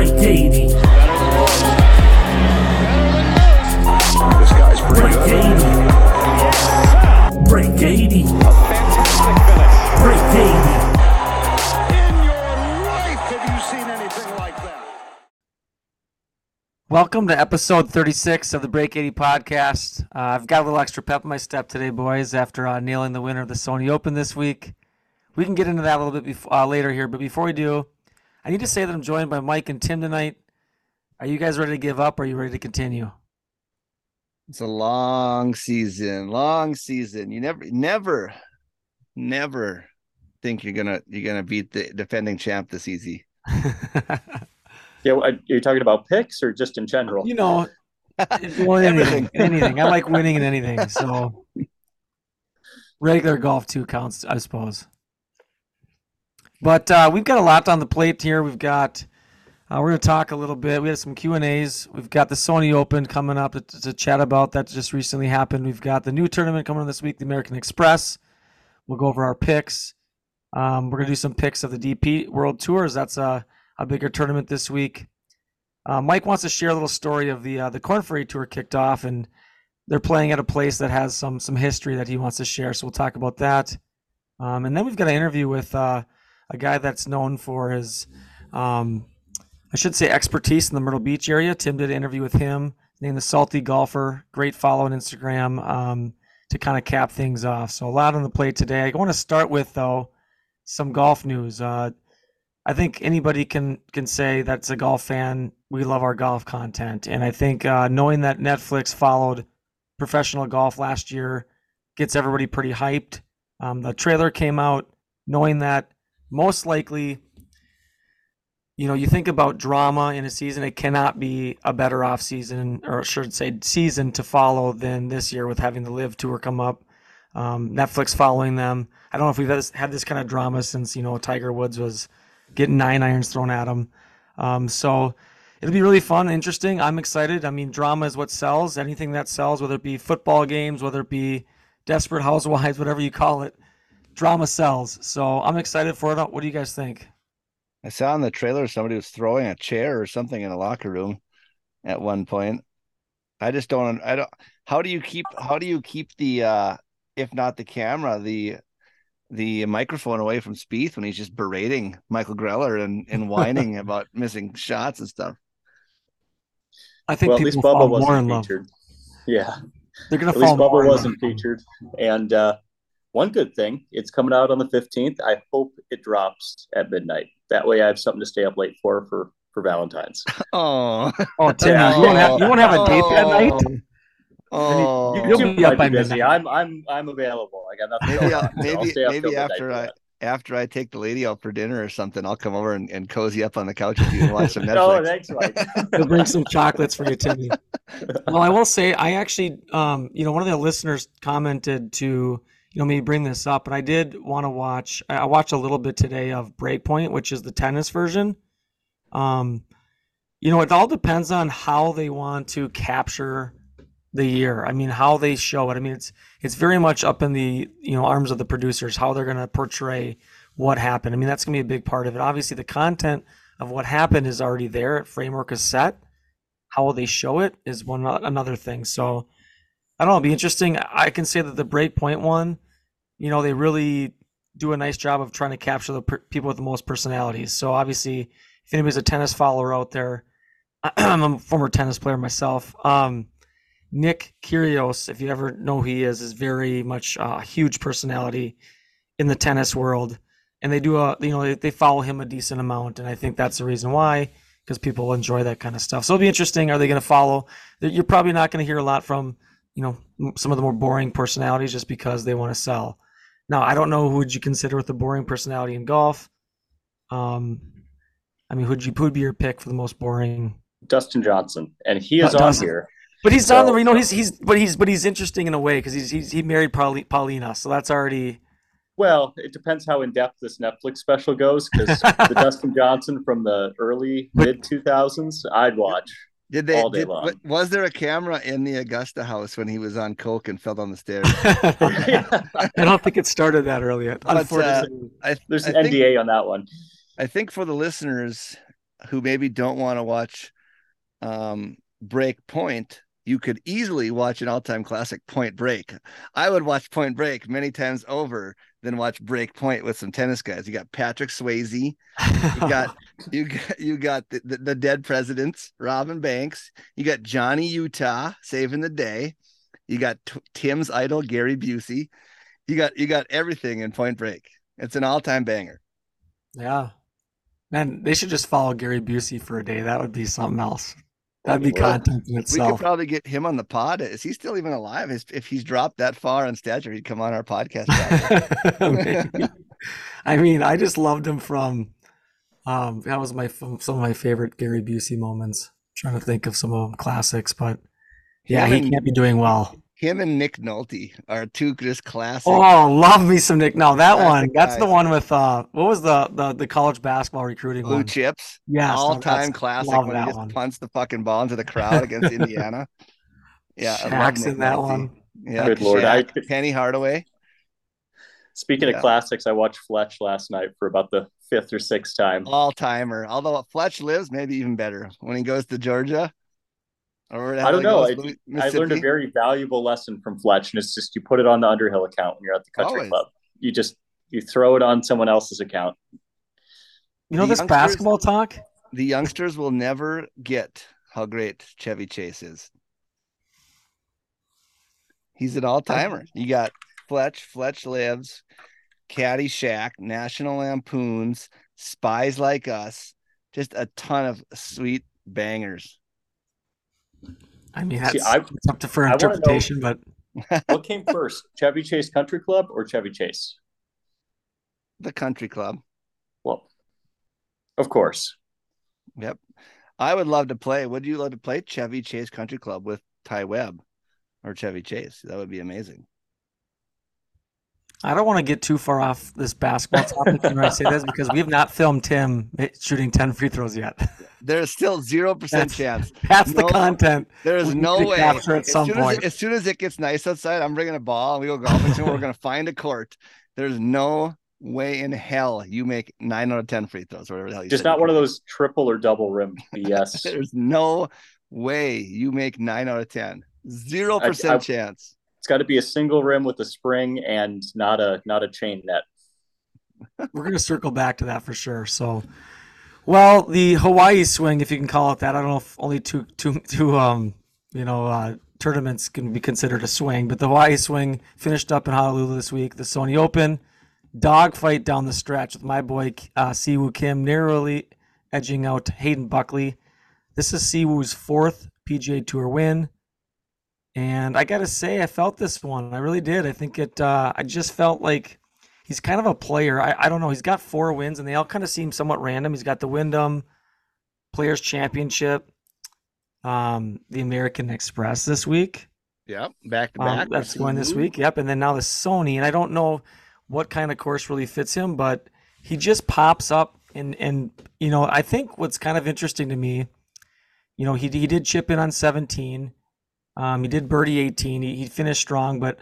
Amazing. Break 80. This guy's pretty Break good. 80. Break 80. Fantastic finish. Break 80. In your life, have you seen anything like that? Welcome to episode 36 of the Break 80 podcast. Uh, I've got a little extra pep in my step today, boys, after uh, nailing the winner of the Sony Open this week. We can get into that a little bit bef- uh, later here, but before we do, I need to say that I'm joined by Mike and Tim tonight. Are you guys ready to give up or are you ready to continue? It's a long season, long season. You never, never, never think you're gonna you're gonna beat the defending champ this easy. Yeah, well, are you talking about picks or just in general? you know, well, anything, anything. I like winning in anything. So regular golf too counts, I suppose. But uh, we've got a lot on the plate here. We've got uh, we're going to talk a little bit. We have some Q and A's. We've got the Sony Open coming up to, to chat about that just recently happened. We've got the new tournament coming on this week, the American Express. We'll go over our picks. Um, we're going to do some picks of the DP World Tours. That's a, a bigger tournament this week. Uh, Mike wants to share a little story of the uh, the Corn Ferry Tour kicked off, and they're playing at a place that has some some history that he wants to share. So we'll talk about that. Um, and then we've got an interview with uh, a guy that's known for his, um, I should say, expertise in the Myrtle Beach area. Tim did an interview with him, named the Salty Golfer. Great follow on Instagram um, to kind of cap things off. So a lot on the plate today. I want to start with though some golf news. Uh, I think anybody can can say that's a golf fan. We love our golf content, and I think uh, knowing that Netflix followed professional golf last year gets everybody pretty hyped. Um, the trailer came out knowing that most likely, you know, you think about drama in a season, it cannot be a better off season, or should say season to follow than this year with having the LIV Tour come up. Um, Netflix following them. I don't know if we've had this, kind of drama since you know Tiger Woods was getting nine irons thrown at him. Um, so it'll be really fun, interesting. I'm excited. I mean, drama is what sells. Anything that sells, whether it be football games, whether it be Desperate Housewives, whatever you call it, drama sells. So I'm excited for it. What do you guys think? I saw in the trailer somebody was throwing a chair or something in a locker room at one point. I just don't I don't how do you keep how do you keep the uh if not the camera, the the microphone away from Spieth when he's just berating Michael Greller and, and whining about missing shots and stuff. I think well, at least people Bubba wasn't love. featured. Yeah, They're gonna at least fall more Bubba wasn't featured. And uh, one good thing, it's coming out on the 15th. I hope it drops at midnight. That way I have something to stay up late for for, for Valentine's. Oh, Oh, Tim, you won't have you won't have a date that night. oh, You'll be up might by busy. midnight. I'm I'm I'm available. I got nothing maybe I'll, on, so I'll maybe stay maybe after I that. after I take the lady out for dinner or something, I'll come over and, and cozy up on the couch with you and watch some Netflix. Oh, thanks, Mike. We'll bring some chocolates for you, Timmy. well, I will say, I actually, um, you know, one of the listeners commented to, you know, maybe bring this up, and I did want to watch. I I watched a little bit today of Breakpoint, which is the tennis version. Um, you know, it all depends on how they want to capture the year. I mean, how they show it. I mean, it's it's very much up in the you know arms of the producers how they're going to portray what happened. I mean, that's going to be a big part of it. Obviously, the content of what happened is already there. Framework is set. How they show it is one another thing. So I don't know. It'll be interesting. I can say that the breakpoint one, you know, they really do a nice job of trying to capture the per- people with the most personalities. So obviously, if anybody's a tennis follower out there, I'm a former tennis player myself. Um, Nick Kyrgios, if you ever know who he is, is very much a huge personality in the tennis world, and they do a you know they, they follow him a decent amount, and I think that's the reason why because people enjoy that kind of stuff. So it'll be interesting. Are they going to follow? You're probably not going to hear a lot from you know some of the more boring personalities just because they want to sell. Now I don't know who would you consider with a boring personality in golf. Um, I mean, who'd you who'd be your pick for the most boring Dustin Johnson, and he is Uh, on Dustin. here. But he's on the you know he's he's but he's but he's interesting in a way because he's, he's he married Pauli- Paulina, so that's already Well, it depends how in depth this Netflix special goes. Because the Dustin Johnson from the early mid two thousands, I'd watch. Did they? All day Did, long. was there a camera in the Augusta house when he was on coke and fell down the stairs? I don't think it started that early. uh, Unfortunately, I, There's I an think- NDA on that one. I think for the listeners who maybe don't want to watch um, Break Point, you could easily watch an all-time classic, Point Break. I would watch Point Break many times over than watch Break Point with some tennis guys. You got Patrick Swayze, you got you got you got the, the, the dead presidents, Robin Banks. You got Johnny Utah saving the day. You got T- Tim's idol Gary Busey. You got you got everything in Point Break. It's an all-time banger. yeah, man, they should just follow Gary Busey for a day. That would be something else. That'd be content in itself. We could probably get him on the pod. Is he still even alive? If he's dropped that far on stature, he'd come on our podcast. I mean, I just loved him from. Um, that was my some of my favorite Gary Busey moments. trying to think of some of them classics, but yeah, he can't be doing well. Him and Nick Nolte are two just classic. Oh, love me some Nick. No, that Classic one. That's the one with uh, what was the the the college basketball recruiting Blue one? chips. Yes, no, all time classic love when he just one. punts the fucking ball into the crowd against Indiana. Yeah, I Shaq's in that Nolte. one. Yeah, Good Lord, Shaq, I- Penny Hardaway. Speaking Yeah. of classics, I watched Fletch last night for about the fifth or sixth time. all timer. Although Fletch lives, maybe even better when he goes to Georgia. Or I don't know. goes, I learned a very valuable lesson from Fletch, and it's just you put it on the Underhill account when you're at the country Always. club. You just you throw it on someone else's account. You know The this basketball talk? the youngsters will never get how great Chevy Chase is. He's an all timer. You got Fletch, Fletch lives, Caddyshack, National Lampoons, Spies Like Us, just a ton of sweet bangers. I mean, See, I- it's up to for I wanna know- interpretation, but What came first, Chevy Chase Country Club or Chevy Chase? The country club. Well, of course. Yep. I would love to play. Would you love to play Chevy Chase Country Club with Ty Webb or Chevy Chase? That would be amazing. I don't want to get too far off this basketball topic when I say this because we have not filmed Tim eh, shooting 10 free throws yet. There's still 0% That's- chance. That's the content. There is no to way. capture at as, some soon point. As, as soon as it gets nice outside, I'm bringing a ball and we go golfing. soon we're going to find a court. There's no way in hell you make nine out of 10 free throws, whatever the hell you Just not one of those triple or double rim BS. There's no way you make nine out of 10. 0% I- I- chance. It's got to be a single rim with a spring and not a not a chain net. We're going to circle back to that for sure. So, well, the Hawaii swing, if you can call it that, I don't know if only two, two, two, um, you know, uh, tournaments can be considered a swing, but the Hawaii swing finished up in Honolulu this week. The Sony Open dogfight down the stretch with my boy uh, Si Woo Kim narrowly edging out Hayden Buckley. This is Si Woo's fourth PGA Tour win. And I got to say, I felt this one. I really did. I think it, uh, I just felt like he's kind of a player. I, I don't know. He's got four wins, and they all kind of seem somewhat random. He's got the Wyndham Players Championship, um, the American Express this week. Yep. Back to Um, back. that's going this week. Yep, and then now the Sony, and I don't know what kind of course really fits him, but he just pops up, and and you know I think what's kind of interesting to me, you know he he did chip in on 17, um, he did birdie 18, he, he finished strong, but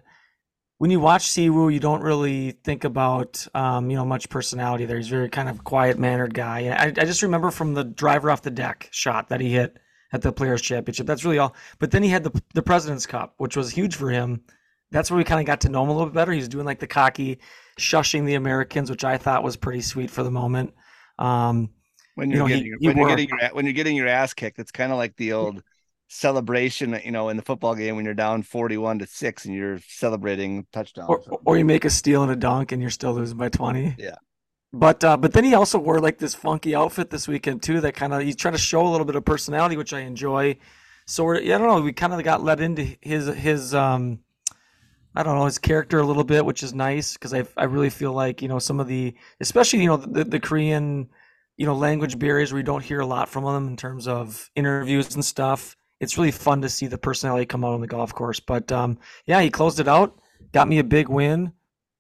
when you watch Si Woo, you don't really think about um, you know much personality there. He's a very kind of quiet mannered guy. And I, I just remember from the driver off the deck shot that he hit at the Players Championship. That's really all. But then he had the the President's Cup, which was huge for him. That's where we kind of got to know him a little bit better. He's doing like the cocky, shushing the Americans, which I thought was pretty sweet for the moment. Um, when you you're know, he- getting your- he when you're getting your when you're getting your ass kicked, it's kind of like the old celebration, you know, in the football game when you're down 41 to 6 and you're celebrating touchdown. or, or you make a steal and a dunk and you're still losing by 20. Yeah. But uh, but then he also wore like this funky outfit this weekend too. That kind of he's trying to show a little bit of personality, which I enjoy. So we're, I don't know. We kind of got let into his his um, I don't know his character a little bit, which is nice because I I really feel like you know some of the especially you know the, the Korean you know language barriers where you don't hear a lot from them in terms of interviews and stuff. It's really fun to see the personality come out on the golf course. But um, yeah, he closed it out, got me a big win.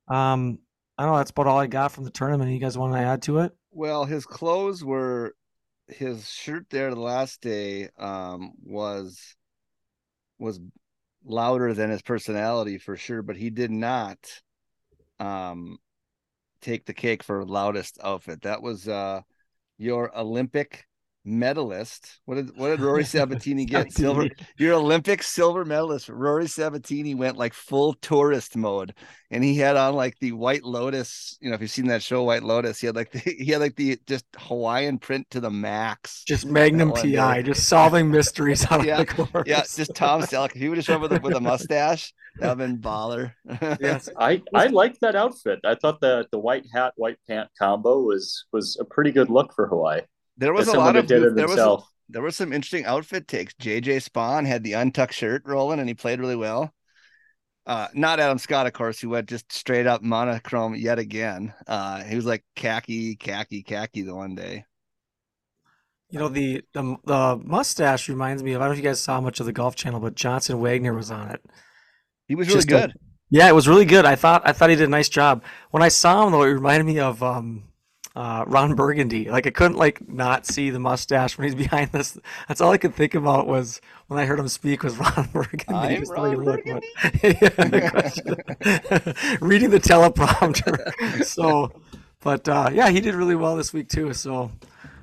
Um, I don't know. That's about all I got from the tournament. You guys want to add to it? Well, his clothes were his shirt there the last day um was was louder than his personality for sure, but he did not um take the cake for loudest outfit. That was uh your Olympic medalist. What did what did Rory Sabatini get? silver. Your Olympic silver medalist. Rory Sabatini went like full tourist mode, and he had on like the White Lotus. You know, if you've seen that show, White Lotus, he had like the he had like the just Hawaiian print to the max. Just Magnum PI, just solving mysteries on yeah, the course. Yeah, just Tom Selleck. If he would have shown up with a, with a mustache, that'd been baller. yes, I I liked that outfit. I thought the the white hat white pant combo was was a pretty good look for Hawaii. There was a lot of did it there was there were some interesting outfit takes. JJ Spaun had the untucked shirt rolling and he played really well. Uh, not Adam Scott, of course, who went just straight up monochrome yet again. Uh, he was like khaki, khaki, khaki the one day. You know the, the the mustache reminds me of. I don't know if you guys saw much of the Golf Channel, but Johnson Wagner was on it. He was really Just a- good. Yeah, it was really good. I thought I thought he did a nice job. When I saw him though, it reminded me of um, uh, Ron Burgundy. Like I couldn't like not see the mustache when he's behind this. That's all I could think about was when I heard him speak was Ron Burgundy. I'm Ron looked, but- Yeah, no question. Reading the teleprompter. so, but uh, yeah, he did really well this week too. So.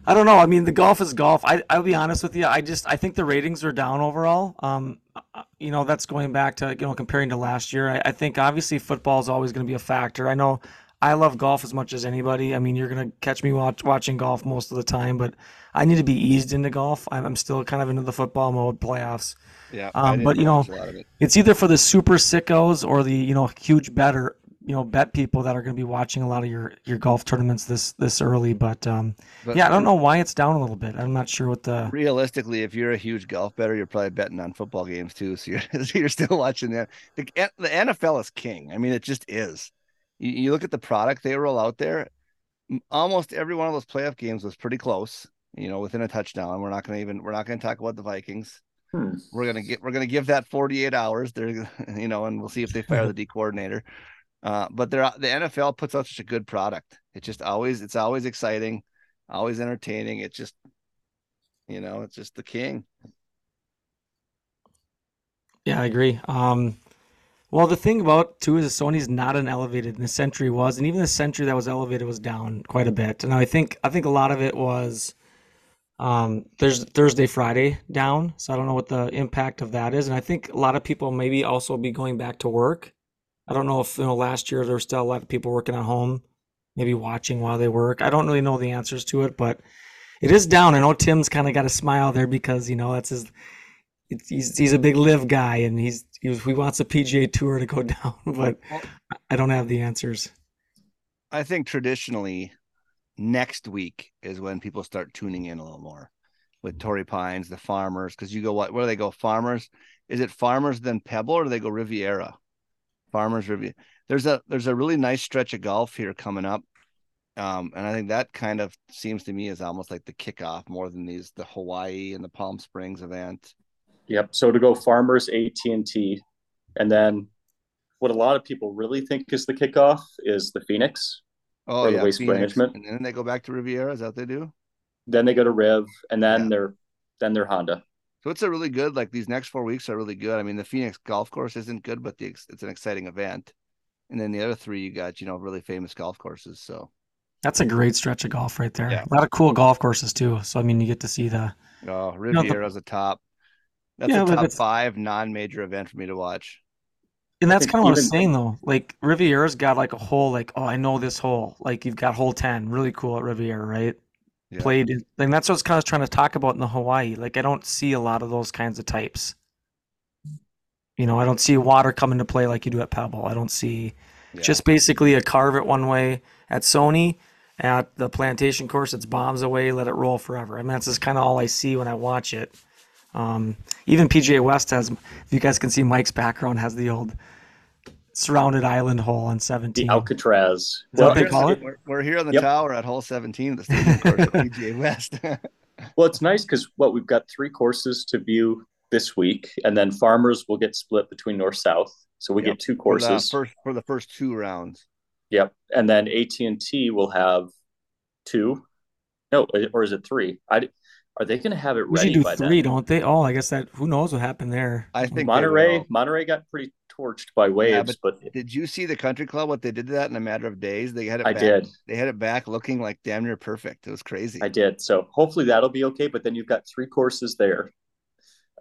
I don't know. I mean, the golf is golf. I, I'll be honest with you. I just I think the ratings are down overall. Um, uh, you know, that's going back to you know comparing to last year. I, I think obviously football is always going to be a factor. I know I love golf as much as anybody. I mean, you're going to catch me watch, watching golf most of the time, but I need to be eased into golf. I'm, I'm still kind of into the football mode, playoffs. Yeah, Um, but, you know, watch a lot of it. It's either for the super sickos or the you know huge better you know bet people that are going to be watching a lot of your your golf tournaments this this early. But um, But yeah, I don't know why it's down a little bit. I'm not sure what the realistically, if you're a huge golf better, you're probably betting on football games too. So you're you're still watching that. The, the NFL is king. I mean, it just is. You, you look at the product they roll out there. Almost every one of those playoff games was pretty close. You know, within a touchdown. We're not going to even. We're not going to talk about the Vikings. Hmm. We're gonna get. We're gonna give that 48 hours. They're, you know, and we'll see if they fire the D coordinator. Uh, but they're the NFL puts out such a good product. It's just always. It's always exciting, always entertaining. It's just you know, it's just the king. Yeah, I agree. Um, well, the thing about too is Sony's not an elevated, and the Sentry was, and even the Sentry that was elevated was down quite a bit. And I think I think a lot of it was um, there's Thursday, Friday down. So I don't know what the impact of that is, and I think a lot of people maybe also be going back to work. I don't know if you know last year there were still a lot of people working at home, maybe watching while they work. I don't really know the answers to it, but it is down. I know Tim's kind of got a smile there because you know that's his he's he's a big LIV guy and he's he, was- he wants a PGA Tour to go down, but I don't have the answers. I think traditionally next week is when people start tuning in a little more with Torrey Pines, the farmers, because you go what where do they go? Farmers? Is it farmers then Pebble or do they go Riviera? Farmers Riviera. There's a there's a really nice stretch of golf here coming up. Um, and I think that kind of seems to me is almost like the kickoff more than these the Hawaii and the Palm Springs event. Yep. So to go Farmers, AT and T, and then what a lot of people really think is the kickoff is the Phoenix. Oh Or the yeah, Waste Phoenix. Management. and then they go back to Riviera. Is that what they do? Then they go to Riv, and then Yeah. they're then they're Honda. So it's a really good. Like these next four weeks are really good. I mean, the Phoenix golf course isn't good, but the it's an exciting event. And then the other three, you got you know really famous golf courses. So That's a great stretch of golf right there. Yeah. A lot of cool golf courses too. So I mean, you get to see the oh, know, the- Riviera's a top. That's Yeah, a top five non-major event for me to watch. and that's kind of what I was even- saying though. Like Riviera's got like a hole. Like oh, I know this hole. Like you've got hole ten, really cool at Riviera, right? Yeah. Played, in- and that's what I was kind of trying to talk about in the Hawaii. Like I don't see a lot of those kinds of types. You know, I don't see water come into play like you do at Pebble. I don't see Yeah. just basically a carve it one way at Sony. At the plantation course, it's bombs away, let it roll forever. I mean, that's just kind of all I see when I watch it. Um, even PGA West has, if you guys can see Mike's background, has the old surrounded island hole on 17. The Alcatraz. Is that what they call it? We're, we're here on the Yep. tower at hole 17 of the stadium course at PGA West. Well, it's nice because what we've got three courses to view this week, and then farmers will get split between north south. So we Yep. get two for the courses. first for the first two rounds. Yep, and then AT and T will have two. No, or is it three? I are they going to have it Usually ready do by three, then? don't they? Oh, I guess that. Who knows what happened there? I think Monterey. Monterey got pretty torched by waves, but, Did you see the country club? What they did to that in a matter of days? They had it. I back, did. They had it back looking like damn near perfect. It was crazy. I did. So hopefully that'll be okay. But then you've got three courses there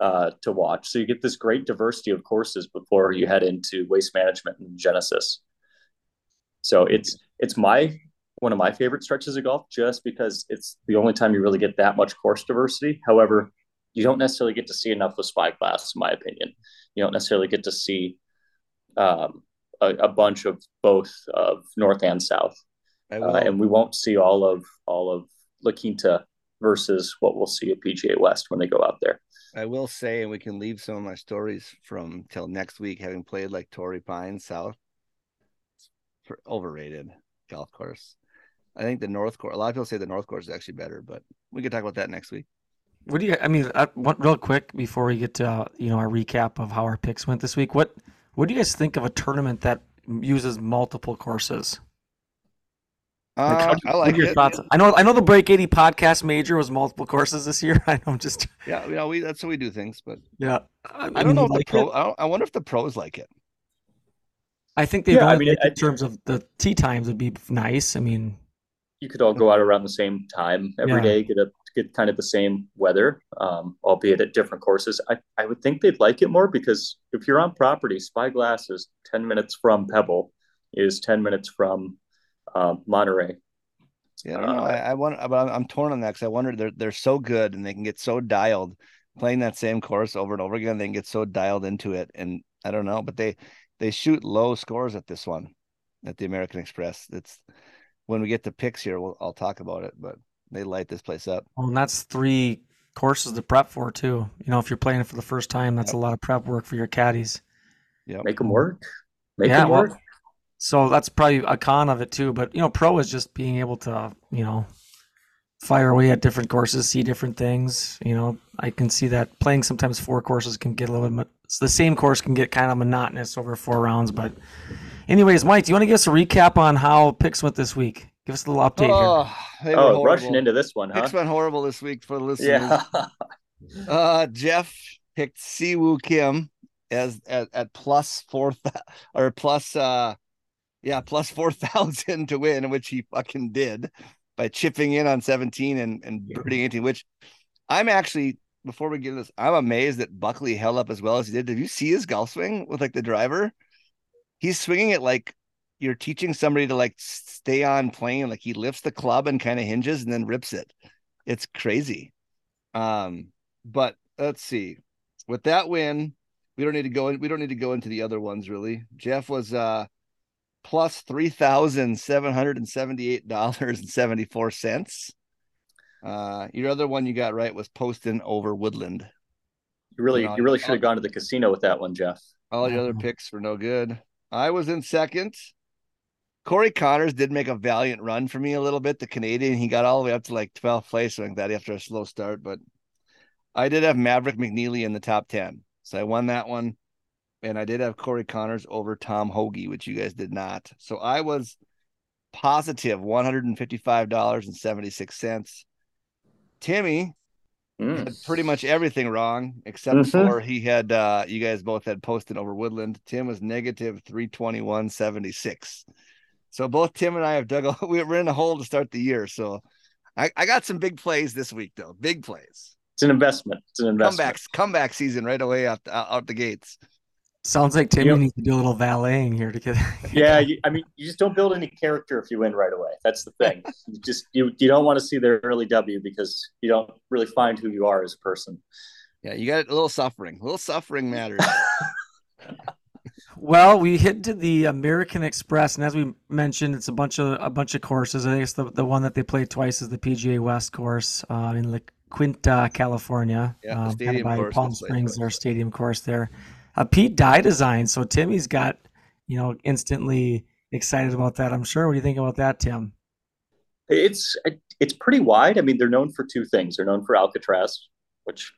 uh, to watch, so you get this great diversity of courses before you head into waste management and Genesis. So it's it's my one of my favorite stretches of golf, just because it's the only time you really get that much course diversity. However, you don't necessarily get to see enough with Spyglass, in my opinion. You don't necessarily get to see um, a, a bunch of both of North and South uh, and we won't see all of all of La Quinta versus what we'll see at PGA West when they go out there. I will say, and we can leave some of my stories from till next week, having played like Torrey Pines South. For overrated golf course. I think the North Course. A lot of people say the North Course is actually better, but we could talk about that next week. What do you? I mean, uh, one, real quick before we get to uh, you know our recap of how our picks went this week. What What do you guys think of a tournament that uses multiple courses? Like, Uh, how- I like your it. thoughts? I know. I know the Break Eighty podcast major was multiple courses this year. I know. I'm just. Yeah, you know, we that's how we do things, but Yeah. I, I don't know if like the pro. I, don't, I wonder if the pros like it. I think they've Yeah, I mean, it in terms of the tee times would be nice. I mean, You could all go out around the same time every Yeah. day, get a get kind of the same weather, um, albeit at different courses. I, I would think they'd like it more because if you're on property, Spyglass is ten minutes from Pebble, is ten minutes from um, Monterey. Yeah, I don't know. Uh, I, I want, but I'm, I'm torn on that because I wonder they're they're so good and they can get so dialed playing that same course over and over again. They can get so dialed into it, and I don't know, but they they shoot low scores at this one at the American Express. It's when we get to picks here, we'll, I'll talk about it, but they light this place up. well, and that's three courses to prep for too. You know, if you're playing it for the first time, that's a lot of prep work for your caddies. Yeah, Make them work. Make Yeah, them well, work. So that's probably a con of it too. But you know, pro is just being able to, you know, fire away at different courses, see different things. You know, I can see that playing sometimes four courses can get a little bit. The same course can get kind of monotonous over four rounds. But, anyways, Mike, do you want to give us a recap on how picks went this week? Give us a little update here. Oh, they were Oh, rushing into this one, huh? Picks went horrible this week for the listeners. Yeah. Uh, Jeff picked Si Woo Kim as at, at plus four th- or plus uh yeah plus four thousand to win, which he fucking did by chipping in on seventeen and and birding eighteen. Which I'm actually before we get this, I'm amazed that Buckley held up as well as he did. Did you see his golf swing with like the driver? He's swinging it like you're teaching somebody to like stay on plane. Like he lifts the club and kind of hinges and then rips it. It's crazy. Um, but let's see. With that win, we don't need to go in, we don't need to go into the other ones really. Jeff was uh plus three thousand seven hundred and seventy-eight dollars and seventy-four cents. Uh your other one you got right was Poston over Woodland. You really, you really should have gone to the casino with that one, Jeff. All the other picks were no good. I was in second. Corey Conners did make a valiant run for me a little bit. The Canadian, he got all the way up to like 12th place, like that after a slow start. But I did have Maverick McNealy in the top 10. So I won that one. And I did have Corey Conners over Tom Hoge, which you guys did not. So I was positive $155.76. Timmy Mm. had pretty much everything wrong except Mhm. for he had uh you guys both had Poston over Woodland. Tim was negative 321.76. So both Tim and I have dug a we we're in a hole to start the year. So I, I got some big plays this week though. Big plays. It's an investment. It's an investment. Comebacks, comeback season right away out the, out the gates. Sounds like Timmy Yep. needs to do a little valeting here to get. Yeah, you, I mean, you just don't build any character if you win right away. That's the thing. you just you you don't want to see their early W because you don't really find who you are as a person. Yeah, you got a little suffering. A little suffering matters. Well, we hit to the American Express, and as we mentioned, it's a bunch of a bunch of courses. I guess the, the one that they play twice is the PGA West course uh, in La Quinta, California, Yeah, the um, kind stadium of by course Palm Springs, twice. their stadium course there. A Pete Dye design. So Timmy's got, you know, instantly excited about that. I'm sure. What do you think about that, Tim? It's it's pretty wide. I mean, they're known for two things. They're known for Alcatraz, which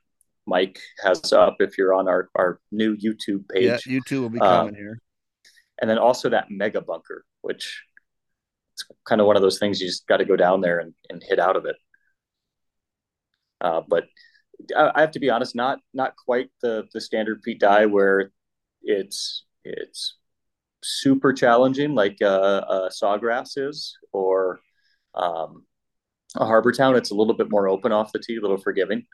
Mike has up if you're on our, our new YouTube page. Yeah, YouTube will be coming um, here. And then also that mega bunker, which it's kind of one of those things you just got to go down there and, and hit out of it. Uh, but I, have to be honest, not not quite the the standard Pete Dye where it's it's super challenging like uh, uh, Sawgrass is, or um, a Harbour Town. It's a little bit more open off the tee, a little forgiving,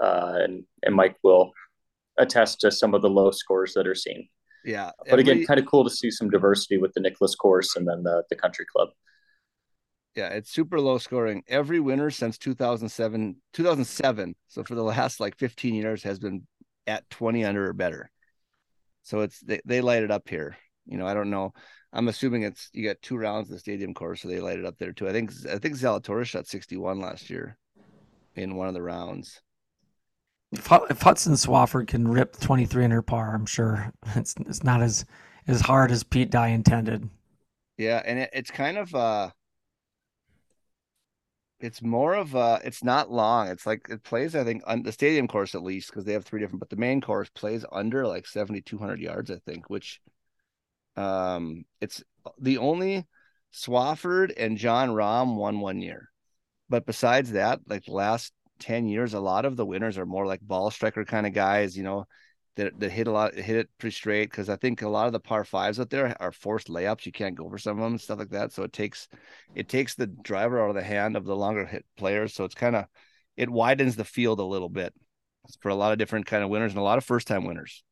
uh, and and Mike will attest to some of the low scores that are seen. Yeah, but again, kind of cool to see some diversity with the Nicklaus course and then the the Country Club. Yeah, it's super low scoring. Every winner since 2007, 2007. So for the last like 15 years has been at 20 under or better. So it's they, they light it up here. You know, I don't know. I'm assuming it's you got two rounds of the stadium course, so they light it up there too. I think I think Zalatoris shot 61 last year in one of the rounds. If, if Hudson Swafford can rip 23 under par, I'm sure it's it's not as as hard as Pete Dye intended. Yeah, and it, it's kind of uh it's more of a it's not long it's like it plays i think on the stadium course at least because they have three different but the main course plays under like 7200 yards i think which um it's the only swafford and jon rahm won one year. But besides that like the last 10 years a lot of the winners are more like ball striker kind of guys you know that, that hit a lot, hit it pretty straight. Because I think a lot of the par fives out there are forced layups. You can't go for some of them, stuff like that. So it takes, it takes the driver out of the hand of the longer hit players. So it's kind of, it widens the field a little bit for a lot of different kind of winners and a lot of first time winners.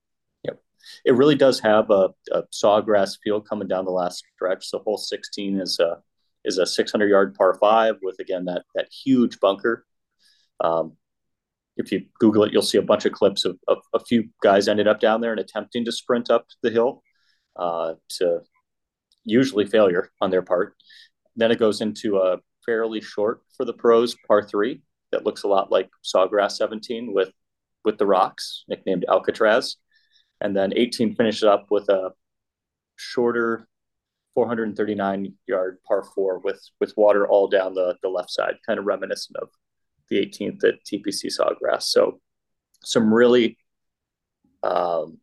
Yep, it really does have a, a sawgrass field coming down the last stretch. So hole 16 is a is a 600 yard par five with again that that huge bunker. Um, if you Google it, you'll see a bunch of clips of, of a few guys ended up down there and attempting to sprint up the hill uh, to usually failure on their part. Then it goes into a fairly short for the pros par three that looks a lot like Sawgrass 17 with with the rocks, nicknamed Alcatraz. And then 18 finishes up with a shorter 439 yard par four with with water all down the, the left side, kind of reminiscent of the 18th at TPC Sawgrass. So some really um,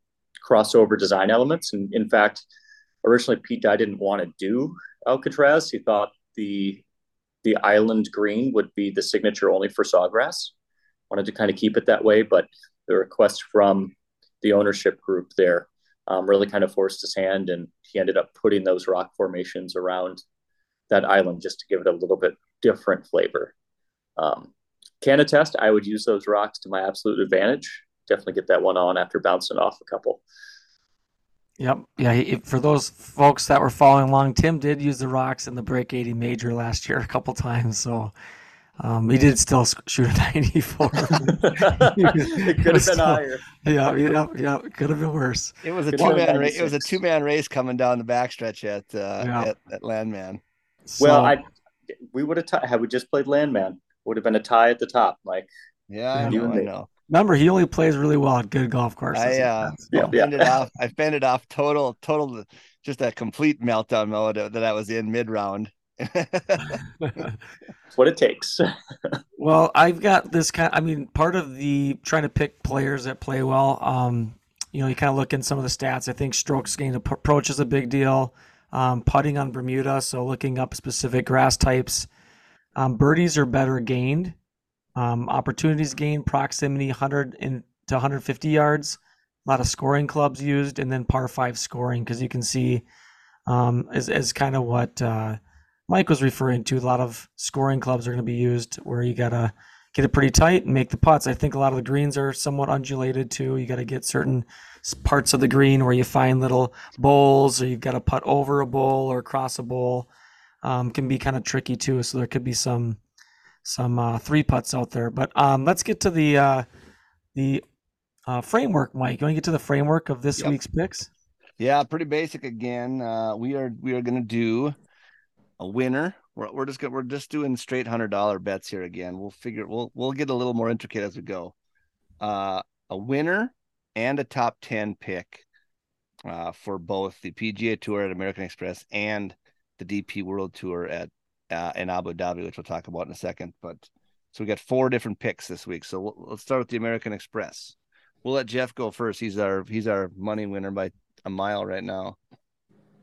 crossover design elements. And in fact, originally Pete Dye didn't want to do Alcatraz. He thought the the island green would be the signature only for Sawgrass. Wanted to kind of keep it that way, but the request from the ownership group there um, really kind of forced his hand, and he ended up putting those rock formations around that island just to give it a little bit different flavor. Um, can attest, I would use those rocks to my absolute advantage. Definitely get that one on after bouncing off a couple. Yep. Yeah. He, for those folks that were following along, Tim did use the rocks in the Break 80 Major last year a couple times. So um, he did still shoot a 94. it could have been higher. Yeah. Yeah. Yeah. It could have been worse. It was a two man race. It was a two man race coming down the backstretch at, uh, yeah. at, at Landman. So, well, I, we would have, t- had we just played Landman, would have been a tie at the top, Mike. Yeah, I know, I know. Remember, he only plays really well at good golf courses. I uh, yeah, yeah. it off. I fended off total, total, just a complete meltdown mode that I was in mid round. what it takes. well, I've got this kind. I mean, part of the trying to pick players that play well. Um, you know, you kind of look in some of the stats. I think strokes gained approach is a big deal. Um, putting on Bermuda, so looking up specific grass types. Um, birdies are better gained. Um, opportunities gained, proximity 100 in, to 150 yards. A lot of scoring clubs used, and then par five scoring because you can see um, as, as kind of what uh, Mike was referring to. A lot of scoring clubs are going to be used where you got to get it pretty tight and make the putts. I think a lot of the greens are somewhat undulated too. You got to get certain parts of the green where you find little bowls, or you've got to putt over a bowl or across a bowl um, can be kind of tricky too. So there could be some some uh, three putts out there. But um, let's get to the uh, the uh, framework, Mike. You want to get to the framework of this yep. week's picks? Yeah, pretty basic again. Uh, we are we are going to do a winner. We're, we're just we're just doing straight hundred dollar bets here again. We'll figure we'll we'll get a little more intricate as we go. Uh, a winner and a top ten pick. uh, for both the PGA Tour at American Express and the DP World Tour at uh, in Abu Dhabi, which we'll talk about in a second. But so we got four different picks this week. So we'll, let's start with the American Express. We'll let Jeff go first. He's our he's our money winner by a mile right now.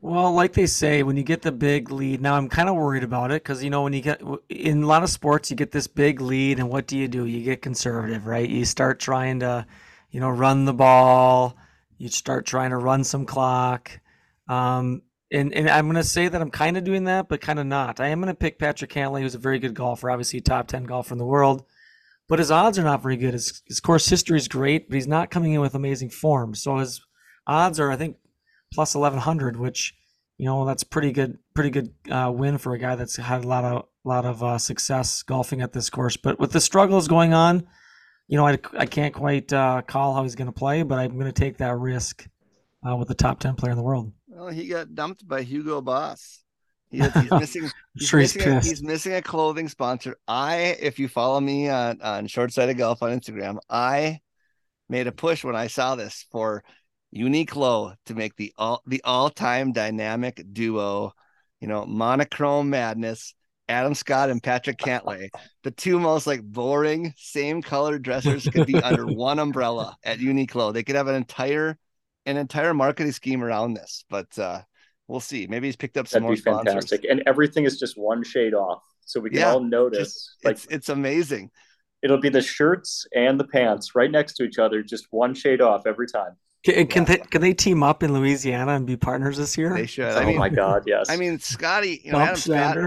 Well, like they say, when you get the big lead, now I'm kind of worried about it because you know when you get in a lot of sports, you get this big lead, and what do you do? You get conservative, right? You start trying to, you know, run the ball. You start trying to run some clock. Um, and and I'm going to say that I'm kind of doing that, but kind of not. I am going to pick Patrick Cantlay, who's a very good golfer, obviously top ten golfer in the world, but his odds are not very good. His, his course history is great, but he's not coming in with amazing form. So his odds are, I think, plus 1100, which you know that's pretty good, pretty good uh, win for a guy that's had a lot of lot of uh, success golfing at this course. But with the struggles going on, you know, I, I can't quite uh, call how he's going to play, but I'm going to take that risk uh, with the top 10 player in the world. Well, he got dumped by Hugo Boss. He, he's missing. He's, sure he's missing a, he's missing a clothing sponsor. I, if you follow me on on Short Sighted Golf on Instagram, I made a push when I saw this for Uniqlo to make the all the all time dynamic duo. You know, monochrome madness. Adam Scott and Patrick Cantlay, the two most like boring, same color dressers could be under one umbrella at Uniqlo. They could have an entire an entire marketing scheme around this, but uh we'll see. Maybe he's picked up some That'd more be sponsors. fantastic. And everything is just one shade off. So we can Yeah, all notice Just- like it's it's amazing. it'll be the shirts and the pants right next to each other, just one shade off every time. Can, can they can they team up in Louisiana and be partners this year? They should. oh I mean, my god, yes. I mean, Scotty, you know, Adam Scott,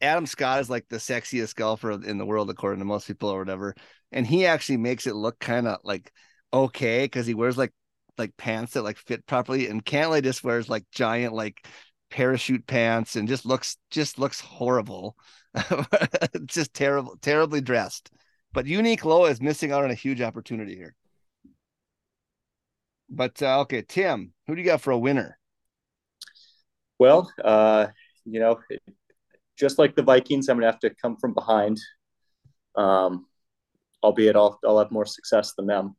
Adam Scott is like the sexiest golfer in the world, according to most people or whatever. And he actually makes it look kind of like okay because he wears like like pants that like fit properly. And Cantlay just wears like giant like parachute pants and just looks just looks horrible. just terrible, terribly dressed. But Uniqlo is missing out on a huge opportunity here. But uh, okay, Tim, who do you got for a winner? Well, uh, you know, just like the Vikings, I'm gonna have to come from behind. Um, albeit I'll I'll have more success than them.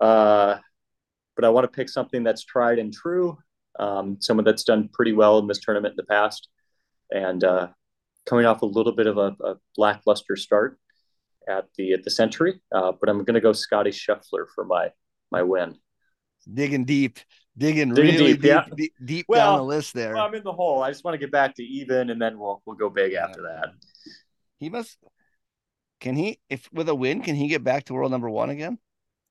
Uh, but I want to pick something that's tried and true, um, someone that's done pretty well in this tournament in the past, and uh, coming off a little bit of a, a lackluster start at the at the Sentry. Uh, but I'm gonna go Scotty Scheffler for my my win. digging deep, digging, Digging really deep, deep, yeah. deep, deep Well, down the list there. Well, I'm in the hole. I just want to get back to even, and then we'll we'll go big after that. he must. Can he, if with a win, can he get back to world number one again?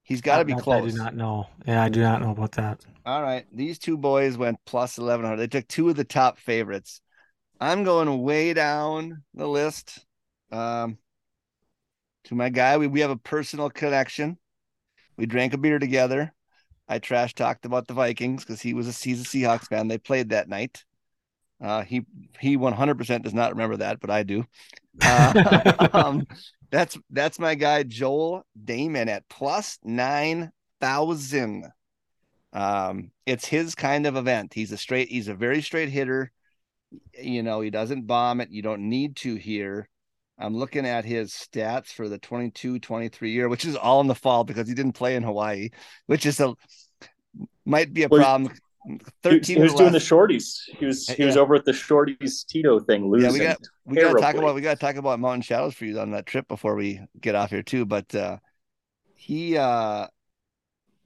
He's got to be close. I do not know. Yeah, I do not know about that. All right, these two boys went plus eleven hundred. They took two of the top favorites. I'm going way down the list. Um, to my guy, we we have a personal connection. We drank a beer together. I trash talked about the Vikings because he was a he's a Seahawks fan. They played that night. Uh, he he 100% does not remember that, but I do. Uh, um, that's that's my guy Joel Dahmen at plus nine thousand. Um, it's his kind of event. He's a straight. He's a very straight hitter. You know, he doesn't bomb it. You don't need to here. I'm looking at his stats for the 22 23 year, which is all in the fall because he didn't play in Hawaii, which is a might be a Well, problem. He, 13 he was doing the shorties. He was he was over at the shorties Tito thing, losing. Yeah, we got we gotta talk about we gotta talk about Mountain Shadows for you on that trip before we get off here too. But uh he uh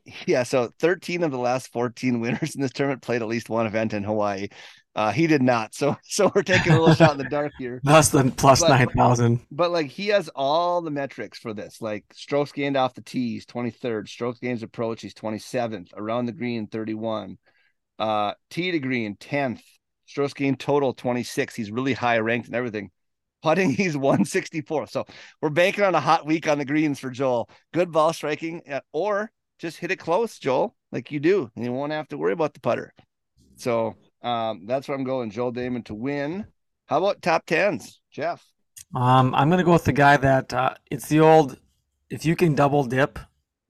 yeah, so 13 of the last 14 winners in this tournament played at least one event in Hawaii. Uh he did not. So so we're taking a little shot in the dark here. Less than plus But- nine thousand. But like he has all the metrics for this. Like strokes gained off the tees he's 23rd. Strokes gains approach, he's 27th. Around the green, 31. Uh T degree green, 10th. Strokes gained total, 26. He's really high ranked and everything. Putting, he's 164. So we're banking on a hot week on the greens for Joel. Good ball striking, uh, or just hit it close, Joel, like you do, and you won't have to worry about the putter. So um, that's where I'm going. Joel Dahmen to win. How about top tens, Jeff? Um, I'm gonna go with the guy that uh, it's the old. If you can double dip,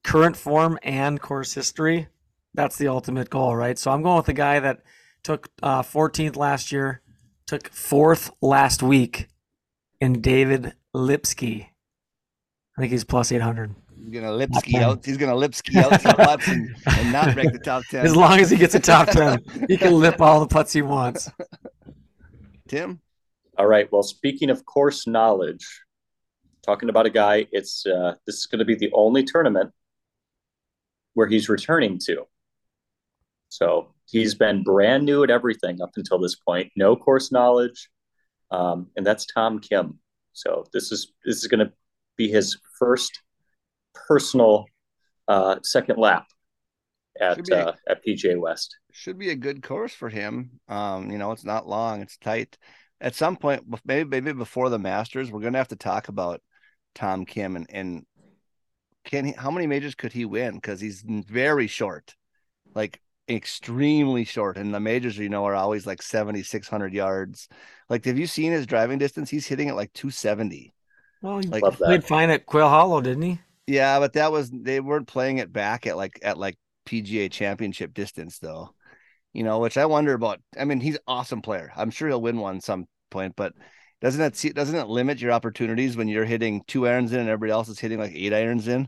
current form and course history, that's the ultimate goal, right? So I'm going with the guy that took uh, 14th last year, took fourth last week, and David Lipsky. I think he's plus 800. He's gonna lipski out. He's gonna lipski out some putts and, and not break the top ten. As long as he gets a top ten, he can lip all the putts he wants. Tim, All right. Well, speaking of course knowledge, talking about a guy, it's uh, this is going to be the only tournament where he's returning to. So he's been brand new at everything up until this point, no course knowledge, um, and that's Tom Kim. So this is this is going to be his first personal uh, second lap at a- uh, at PGA West. should be a good course for him. Um, you know, it's not long, it's tight. At some point, maybe maybe before the Masters, we're gonna have to talk about Tom Kim and and can he? How many majors could he win? Because he's very short, like extremely short. And the majors, you know, are always like 7,600 yards. Like, have you seen his driving distance? He's hitting it like 270. Well, he Like- Love that. played fine at Quail Hollow, didn't he? Yeah, but that was they weren't playing it back at like at like PGA championship distance though. You know, which I wonder about. I mean, he's an awesome player. I'm sure he'll win one some point, but doesn't that see doesn't it limit your opportunities when you're hitting two irons in and everybody else is hitting like eight irons in?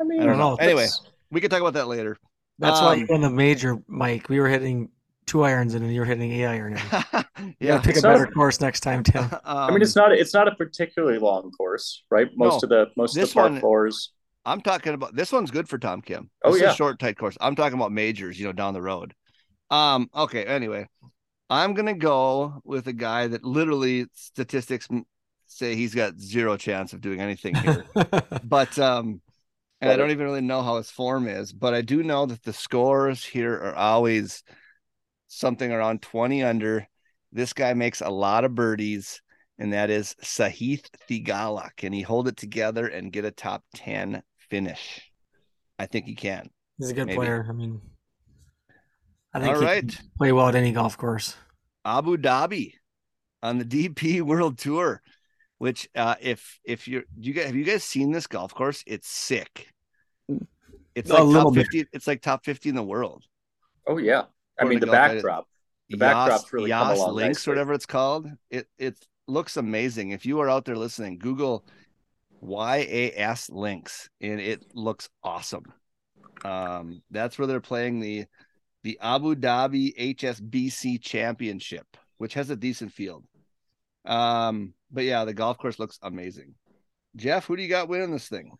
I mean, I don't know. Anyway. We could talk about that later. That's why Um, you won the major, Mike. We were hitting two irons and you were hitting eight iron. in. You yeah. pick a So- better course next time, Tim. I mean, it's not it's not a particularly long course, right? Most No, of the most of the par one- fours. I'm talking about this one's good for Tom Kim. Oh, This is yeah. a short, tight course. I'm talking about majors, you know, down the road. Um, okay, anyway, I'm gonna go with a guy that literally statistics say he's got zero chance of doing anything here. but um and I don't even really know how his form is, but I do know that the scores here are always something around 20 under. This guy makes a lot of birdies, and that is Sahith Theegala. Can he hold it together and get a top 10 finish? I think he can. He's a good Maybe. player. I mean, I think All he right. play well at any golf course. Abu Dhabi on the DP World Tour, which uh if if you're you guys have you guys seen this golf course? It's sick. It's A like little top bit. 50 it's like top 50 in the world. Oh yeah, I mean the the backdrop. The Yas, backdrop's really come along Links, nicely. whatever it's called. It it looks amazing. If you are out there listening, Google YAS Links, and it looks awesome. Um, that's where they're playing the the Abu Dhabi HSBC Championship, which has a decent field. Um, but yeah, the golf course looks amazing. Jeff, who do you got winning this thing?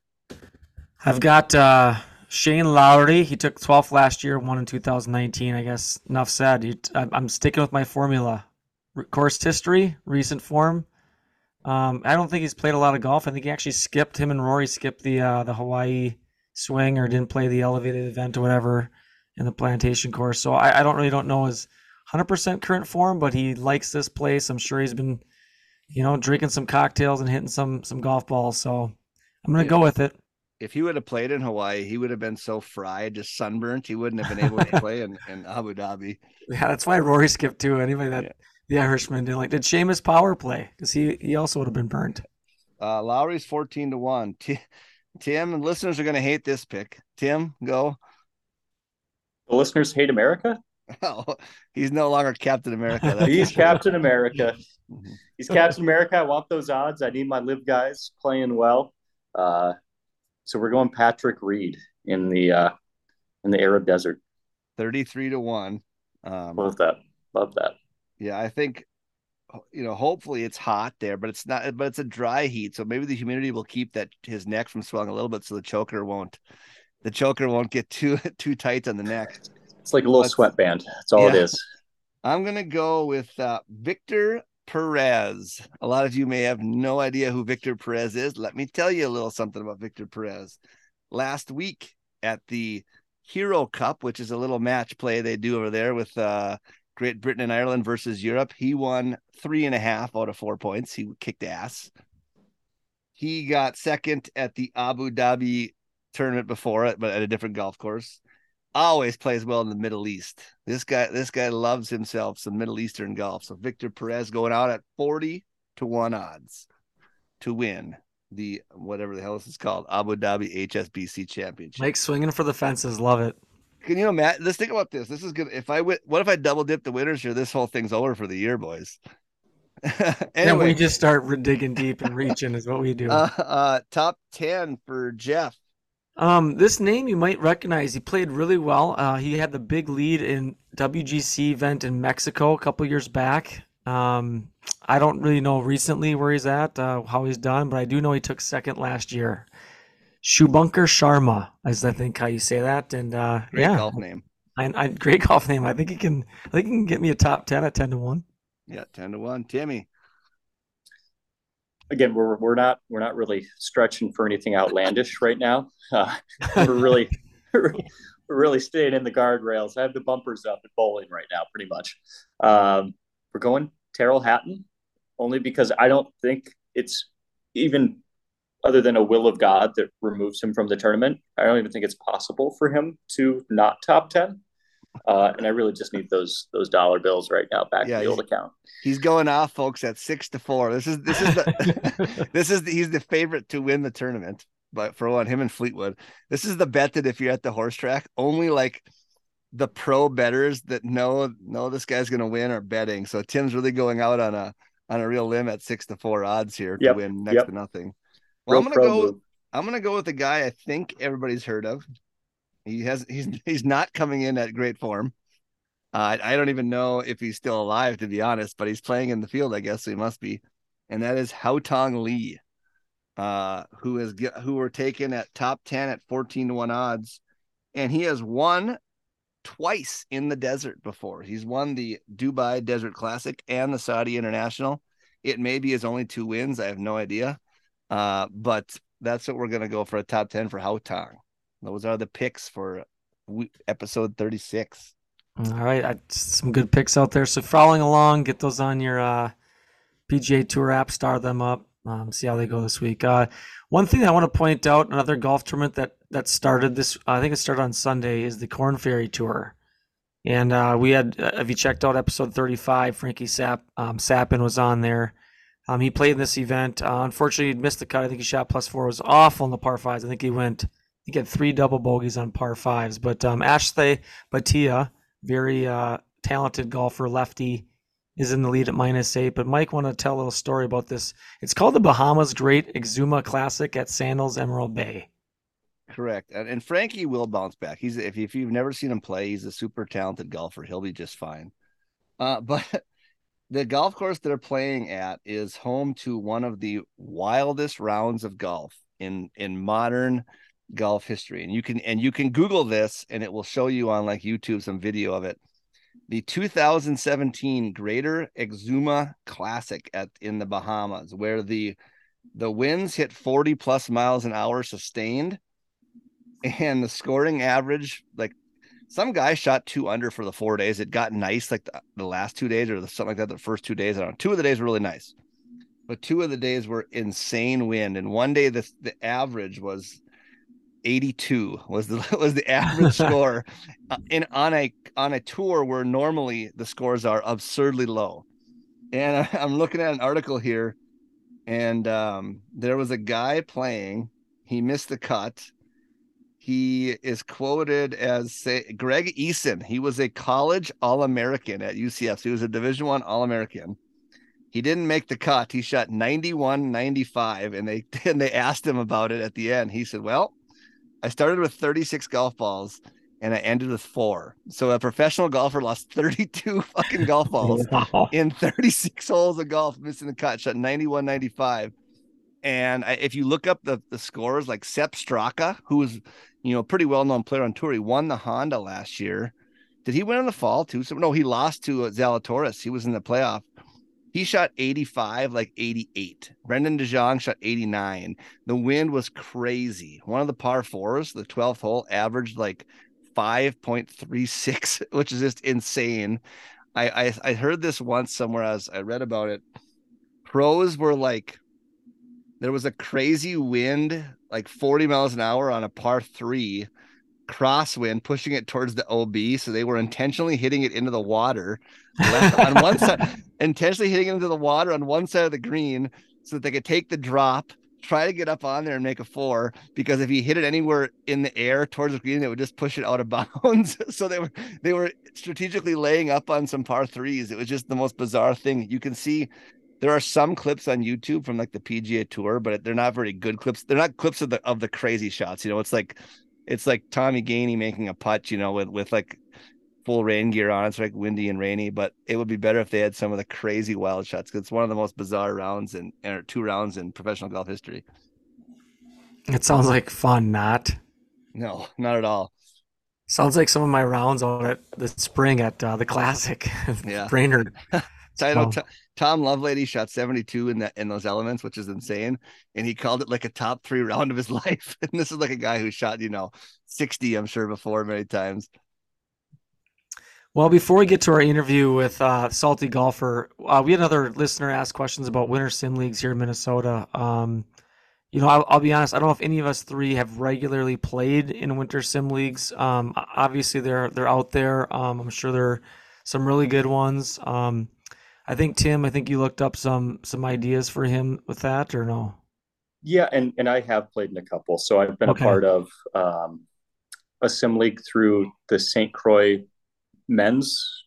I've got uh, Shane Lowry. He took 12th last year, won in 2019. I guess enough said. I'm sticking with my formula. Course history, recent form. Um, I don't think he's played a lot of golf. I think he actually skipped him and Rory skipped the uh, the Hawaii swing or didn't play the elevated event or whatever in the plantation course. So I, I don't really don't know his 100% current form, but he likes this place. I'm sure he's been, you know, drinking some cocktails and hitting some some golf balls. So I'm gonna Yeah. go with it. If he would have played in Hawaii, he would have been so fried, just sunburnt, he wouldn't have been able to play in, in Abu Dhabi. Yeah, that's why Rory skipped too. Anybody that Yeah. the Irishman didn't like. Did Seamus power play? Because he he also would have been burnt. Uh, Lowry's 14 to 1. T- Tim and listeners are going to hate this pick. Tim, go. The listeners hate America. Oh, he's no longer Captain America. He's. Captain America. Mhm. He's Captain America. I want those odds. I need my LIV guys playing well. Uh, so we're going Patrick Reed in the uh, in the Arab Desert. 33 to 1. Um, Love that. Love that. yeah, I think, you know, hopefully it's hot there, but it's not, but it's a dry heat. So maybe the humidity will keep that his neck from swelling a little bit so the choker won't, the choker won't get too, too tight on the neck. It's like a little Let's- sweatband. That's all it Yeah. is. I'm gonna go with uh, Victor Perez. A lot of you may have no idea who Victor Perez is. Let me tell you a little something about Victor Perez. Last week at the Hero Cup, which is a little match play they do over there with uh, Great Britain and Ireland versus Europe, he won three and a half out of four points. He kicked ass. He got second at the Abu Dhabi tournament before it, but at a different golf course always plays well in the Middle East. This guy, this guy loves himself some Middle Eastern golf. So Victor Perez going out at 40 to 1 odds to win the whatever the hell this is called, Abu Dhabi HSBC championship. Mike swinging for the fences. Love it. Can you imagine? Let's think about this. This is good. If I win, what if I double dip the winners here? This whole thing's over for the year, boys. And we just start digging deep and reaching is what we do. uh, uh, top 10 for Jeff. Um, this name you might recognize. He played really well. Uh, he had the big lead in WGC event in Mexico a couple years back. Um, I don't really know recently where he's at, uh, how he's done, but I do know he took second last year. Shubhankar Sharma is I think how you say that, and uh, Great yeah, golf name. I, I, great golf name. I think he can. I think he can get me a top ten at ten to one. Yeah, ten to one. Timmy. Again, we're we're not we're not really stretching for anything outlandish right now. Uh, we're really we're really staying in the guardrails. I have the bumpers up at bowling right now, pretty much. Um, we're going Tyrrell Hatton, only because I don't think it's even other than a will of God that removes him from the tournament. I don't even think it's possible for him to not top ten. Uh, and I really just need those those dollar bills right now back Yeah, in the old account. He's going off, folks, at six to four. This is this is the this is the, he's the favorite to win the tournament. But for one, him and Fleetwood, this is the bet that if you're at the horse track, only like the pro betters that know know this guy's going to win are betting. So Tim's really going out on a on a real limb at six to four odds here to Yep, win next yep. to nothing. Well, Real I'm gonna go. move. I'm gonna go with the guy I think everybody's heard of. He has he's he's not coming in at great form. Uh, I I don't even know if he's still alive to be honest, but he's playing in the field, I guess so he must be. And that is Haotong Li, uh, who is who were taken at top ten at fourteen to one odds, and he has won twice in the desert before. He's won the Dubai Desert Classic and the Saudi International. It may be his only two wins. I have no idea. Uh, but that's what we're gonna go for a top ten for Haotong. Those are the picks for episode thirty six. All right, I, some good picks out there. So following along, get those on your uh, PGA Tour app, star them up, um, see how they go this week. Uh, one thing I want to point out, another golf tournament that that started this, I think it started on Sunday, is the Korn Ferry Tour. And uh, we had, uh, if you checked out episode 35, Frankie Sapp, um, Sappin was on there. Um, he played in this event. Uh, unfortunately, he missed the cut. I think he shot plus four. It was awful in the par fives. I think he went, he had three double bogeys on par fives. But um, Akshay Bhatia, very uh, talented golfer, lefty, is in the lead at minus eight. But Mike want to tell a little story about this. It's called the Bahamas Great Exuma Classic at Sandals Emerald Bay. Correct. And, and Frankie will bounce back. He's if, if you've never seen him play, he's a super talented golfer. He'll be just fine. Uh, but the golf course they're playing at is home to one of the wildest rounds of golf in in modern golf history. And you can and you can Google this and it will show you on like YouTube some video of it. The 2017 Greater Exuma Classic at in the Bahamas, where the the winds hit 40 plus miles an hour sustained and the scoring average like some guy shot two under for the four days it got nice like the, the last two days or the, something like that the first two days i don't know two of the days were really nice but two of the days were insane wind and one day the, the average was 82 was the was the average score uh, in on a on a tour where normally the scores are absurdly low and I, i'm looking at an article here and um, there was a guy playing he missed the cut he is quoted as say Greg Eason. He was a college All-American at UCF. So he was a Division One All-American. He didn't make the cut. He shot 91, 95, and they and they asked him about it at the end. He said, Well, I started with 36 golf balls and I ended with four. So a professional golfer lost 32 fucking golf balls Wow. in 36 holes of golf, missing the cut, shot 91, 95. And I, if you look up the, the scores, like Sepp Straka, who was, you know, a pretty well known player on tour, he won the Honda last year. Did he win in the fall too? So no, he lost to uh, Zalatoris. He was in the playoff. He shot 85, like 88. Brendon de Jonge shot 89. The wind was crazy. One of the par fours, the 12th hole, averaged like 5.36, which is just insane. I, I I heard this once somewhere as I read about it. Pros were like there was a crazy wind, like 40 miles an hour on a par three crosswind, pushing it towards the OB. So they were intentionally hitting it into the water left on one side, intentionally hitting it into the water on one side of the green so that they could take the drop, try to get up on there and make a four. Because if you hit it anywhere in the air towards the green, it would just push it out of bounds. so they were they were strategically laying up on some par threes. It was just the most bizarre thing. You can see there are some clips on YouTube from like the PGA Tour, but they're not very good clips. They're not clips of the of the crazy shots. You know, it's like it's like Tommy Gainey making a putt. You know, with with like full rain gear on. It's like windy and rainy, but it would be better if they had some of the crazy wild shots because it's one of the most bizarre rounds and or two rounds in professional golf history. It sounds like fun, not. No, not at all. Sounds like some of my rounds on at the spring at uh, the Classic. Yeah. Brainerd. So- T- Tom Lovelady shot 72 in that in those elements, which is insane. And he called it like a top three round of his life. And this is like a guy who shot, you know, 60, I'm sure, before many times. Well, before we get to our interview with uh, Salty Golfer, uh, we had another listener ask questions about winter sim leagues here in Minnesota. Um, you know, I'll, I'll be honest. I don't know if any of us three have regularly played in winter sim leagues. Um, obviously, they're they're out there. Um, I'm sure there are some really good ones. Um, I think Tim. I think you looked up some some ideas for him with that, or no? Yeah, and and I have played in a couple. So I've been Okay. a part of um, a sim league through the St. Croix men's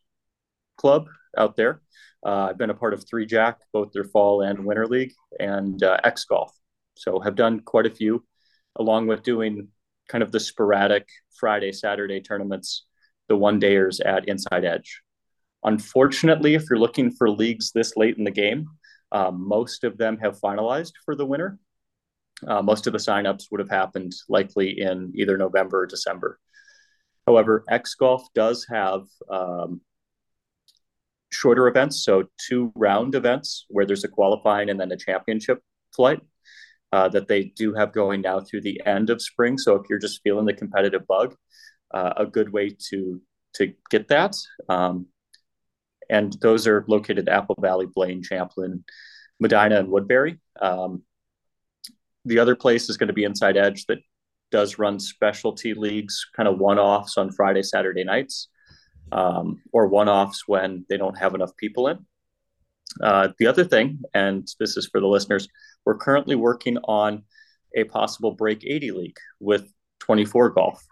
club out there. Uh, I've been a part of Three Jack, both their fall and winter league, and uh, X Golf. So have done quite a few, along with doing kind of the sporadic Friday, Saturday tournaments, the one dayers at Inside Edge. Unfortunately, if you're looking for leagues this late in the game, um, most of them have finalized for the winter. Uh, most of the signups would have happened likely in either November or December. However, X Golf does have um, shorter events, so two round events where there's a qualifying and then a championship flight uh, that they do have going now through the end of spring. So if you're just feeling the competitive bug, uh, a good way to to get that. Um, and those are located at Apple Valley, Blaine, Champlin, Medina, and Woodbury. Um, the other place is going to be Inside Edge that does run specialty leagues, kind of one offs on Friday, Saturday nights, um, or one offs when they don't have enough people in. Uh, the other thing, and this is for the listeners, we're currently working on a possible Break 80 league with 24 Golf.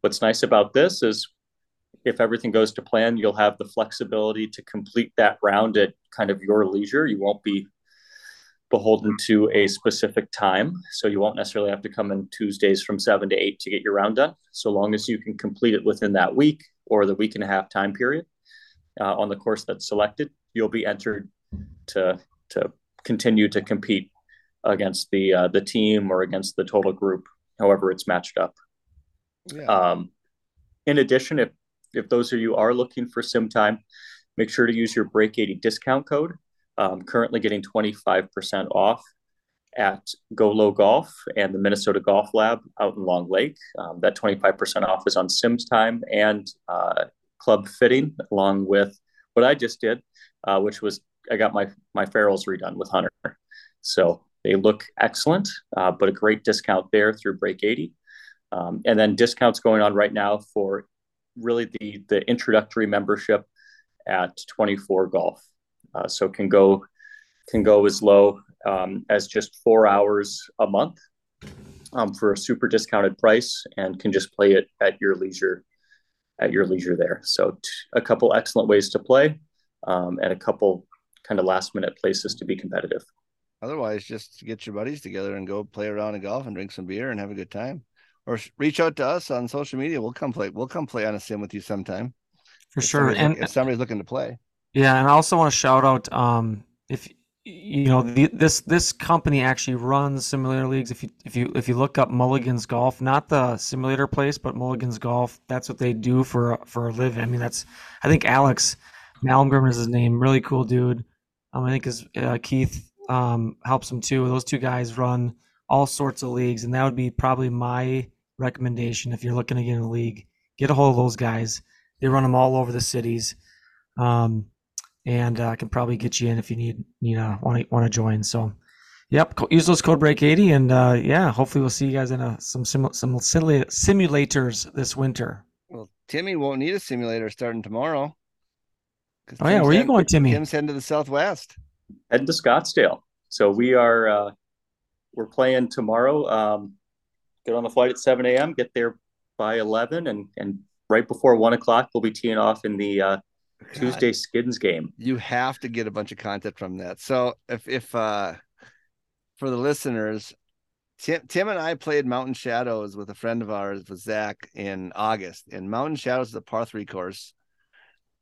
What's nice about this is if everything goes to plan, you'll have the flexibility to complete that round at kind of your leisure. You won't be beholden to a specific time. So you won't necessarily have to come in Tuesdays from seven to eight to get your round done. So long as you can complete it within that week or the week and a half time period uh, on the course that's selected, you'll be entered to to continue to compete against the uh, the team or against the total group, however it's matched up. Yeah. Um, in addition, if if those of you are looking for sim time, make sure to use your Break 80 discount code. Um, currently getting 25% off at Go Low Golf and the Minnesota Golf Lab out in Long Lake. Um, that 25% off is on Sims time and uh, club fitting, along with what I just did, uh, which was I got my my ferrules redone with Hunter. So they look excellent, uh, but a great discount there through Break 80. Um, and then discounts going on right now for really the the introductory membership at 24 golf. Uh, so can go can go as low um, as just four hours a month um, for a super discounted price and can just play it at your leisure at your leisure there. So t- a couple excellent ways to play um, and a couple kind of last minute places to be competitive. Otherwise, just get your buddies together and go play around in golf and drink some beer and have a good time. Or reach out to us on social media. We'll come play. We'll come play on a sim with you sometime. For If sure. And if somebody's looking to play. Yeah, and I also want to shout out um, if you know the, this this company actually runs simulator leagues. If you if you if you look up Mulligan's Golf, not the simulator place, but Mulligan's Golf, that's what they do for for a living. I mean, that's I think Alex Malmgren is his name. Really cool dude. Um, I think his uh, Keith um, helps him too. Those two guys run all sorts of leagues, and that would be probably my recommendation if you're looking to get in the league. Get a hold of those guys. They run them all over the cities. Um, and uh, can probably get you in if you need need uh, want to want to join. So, yep, use those code break eighty, and uh, yeah, hopefully we'll see you guys in a, some sim- some simula- simulators this winter. Well, Timmy won't need a simulator starting tomorrow. Oh yeah, where are you heading- going, Timmy? Tim's heading to the southwest. heading to Scottsdale. So we are uh, we're playing tomorrow. Um, get on the flight at 7 a.m. Get there by 11, and and right before one o'clock we'll be teeing off in the uh, Tuesday skins game. You have to get a bunch of content from that. So if if uh for the listeners, Tim Tim and I played Mountain Shadows with a friend of ours with Zach in August. And Mountain Shadows is a par three course.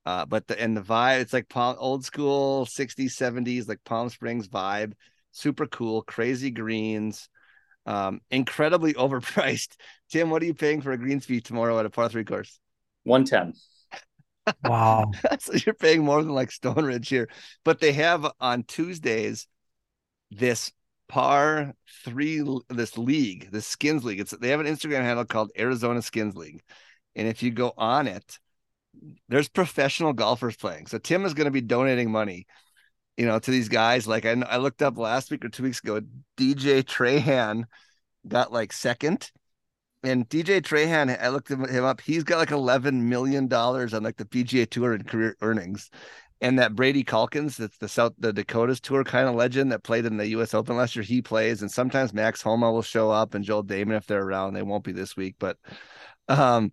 Uh, but the and the vibe, it's like Palm, old school 60s, 70s, like Palm Springs vibe, super cool, crazy greens, um, incredibly overpriced. Tim, what are you paying for a greens fee tomorrow at a par three course? 110. Wow. so you're paying more than like Stone Ridge here. But they have on Tuesdays this par three this league, the skins league. It's they have an Instagram handle called Arizona Skins League. And if you go on it, there's professional golfers playing. So Tim is going to be donating money, you know, to these guys. Like I, I looked up last week or two weeks ago, DJ Trahan got like second. And DJ Trahan, I looked him up. He's got like eleven million dollars on like the PGA Tour and career earnings. And that Brady Calkins, that's the South the Dakotas Tour kind of legend that played in the U.S. Open last year. He plays, and sometimes Max Homa will show up and Joel Dahmen if they're around. They won't be this week, but um,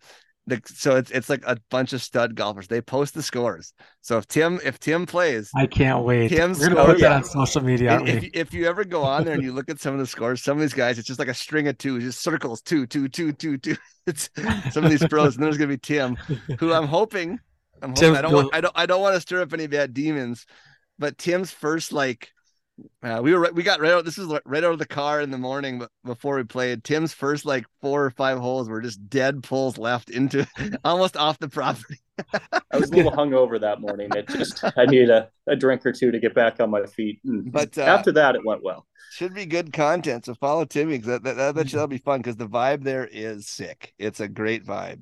the, so it's it's like a bunch of stud golfers. They post the scores. So if Tim if Tim plays, I can't wait. Tim's We're gonna put that on social media. if, we? if you ever go on there and you look at some of the scores, some of these guys, it's just like a string of two, just circles, two, two, two, two, two. It's some of these pros, and there's gonna be Tim, who I'm hoping, I'm hoping Tim, I don't want, I don't I don't want to stir up any bad demons, but Tim's first like uh, we were we got right out. This is right out of the car in the morning, but before we played, Tim's first like four or five holes were just dead pulls left into almost off the property. I was a little hungover that morning. It just I needed a, a drink or two to get back on my feet. And But, uh, after that, it went well. Should be good content. So follow Timmy because that, that, that, that'll be fun because the vibe there is sick. It's a great vibe.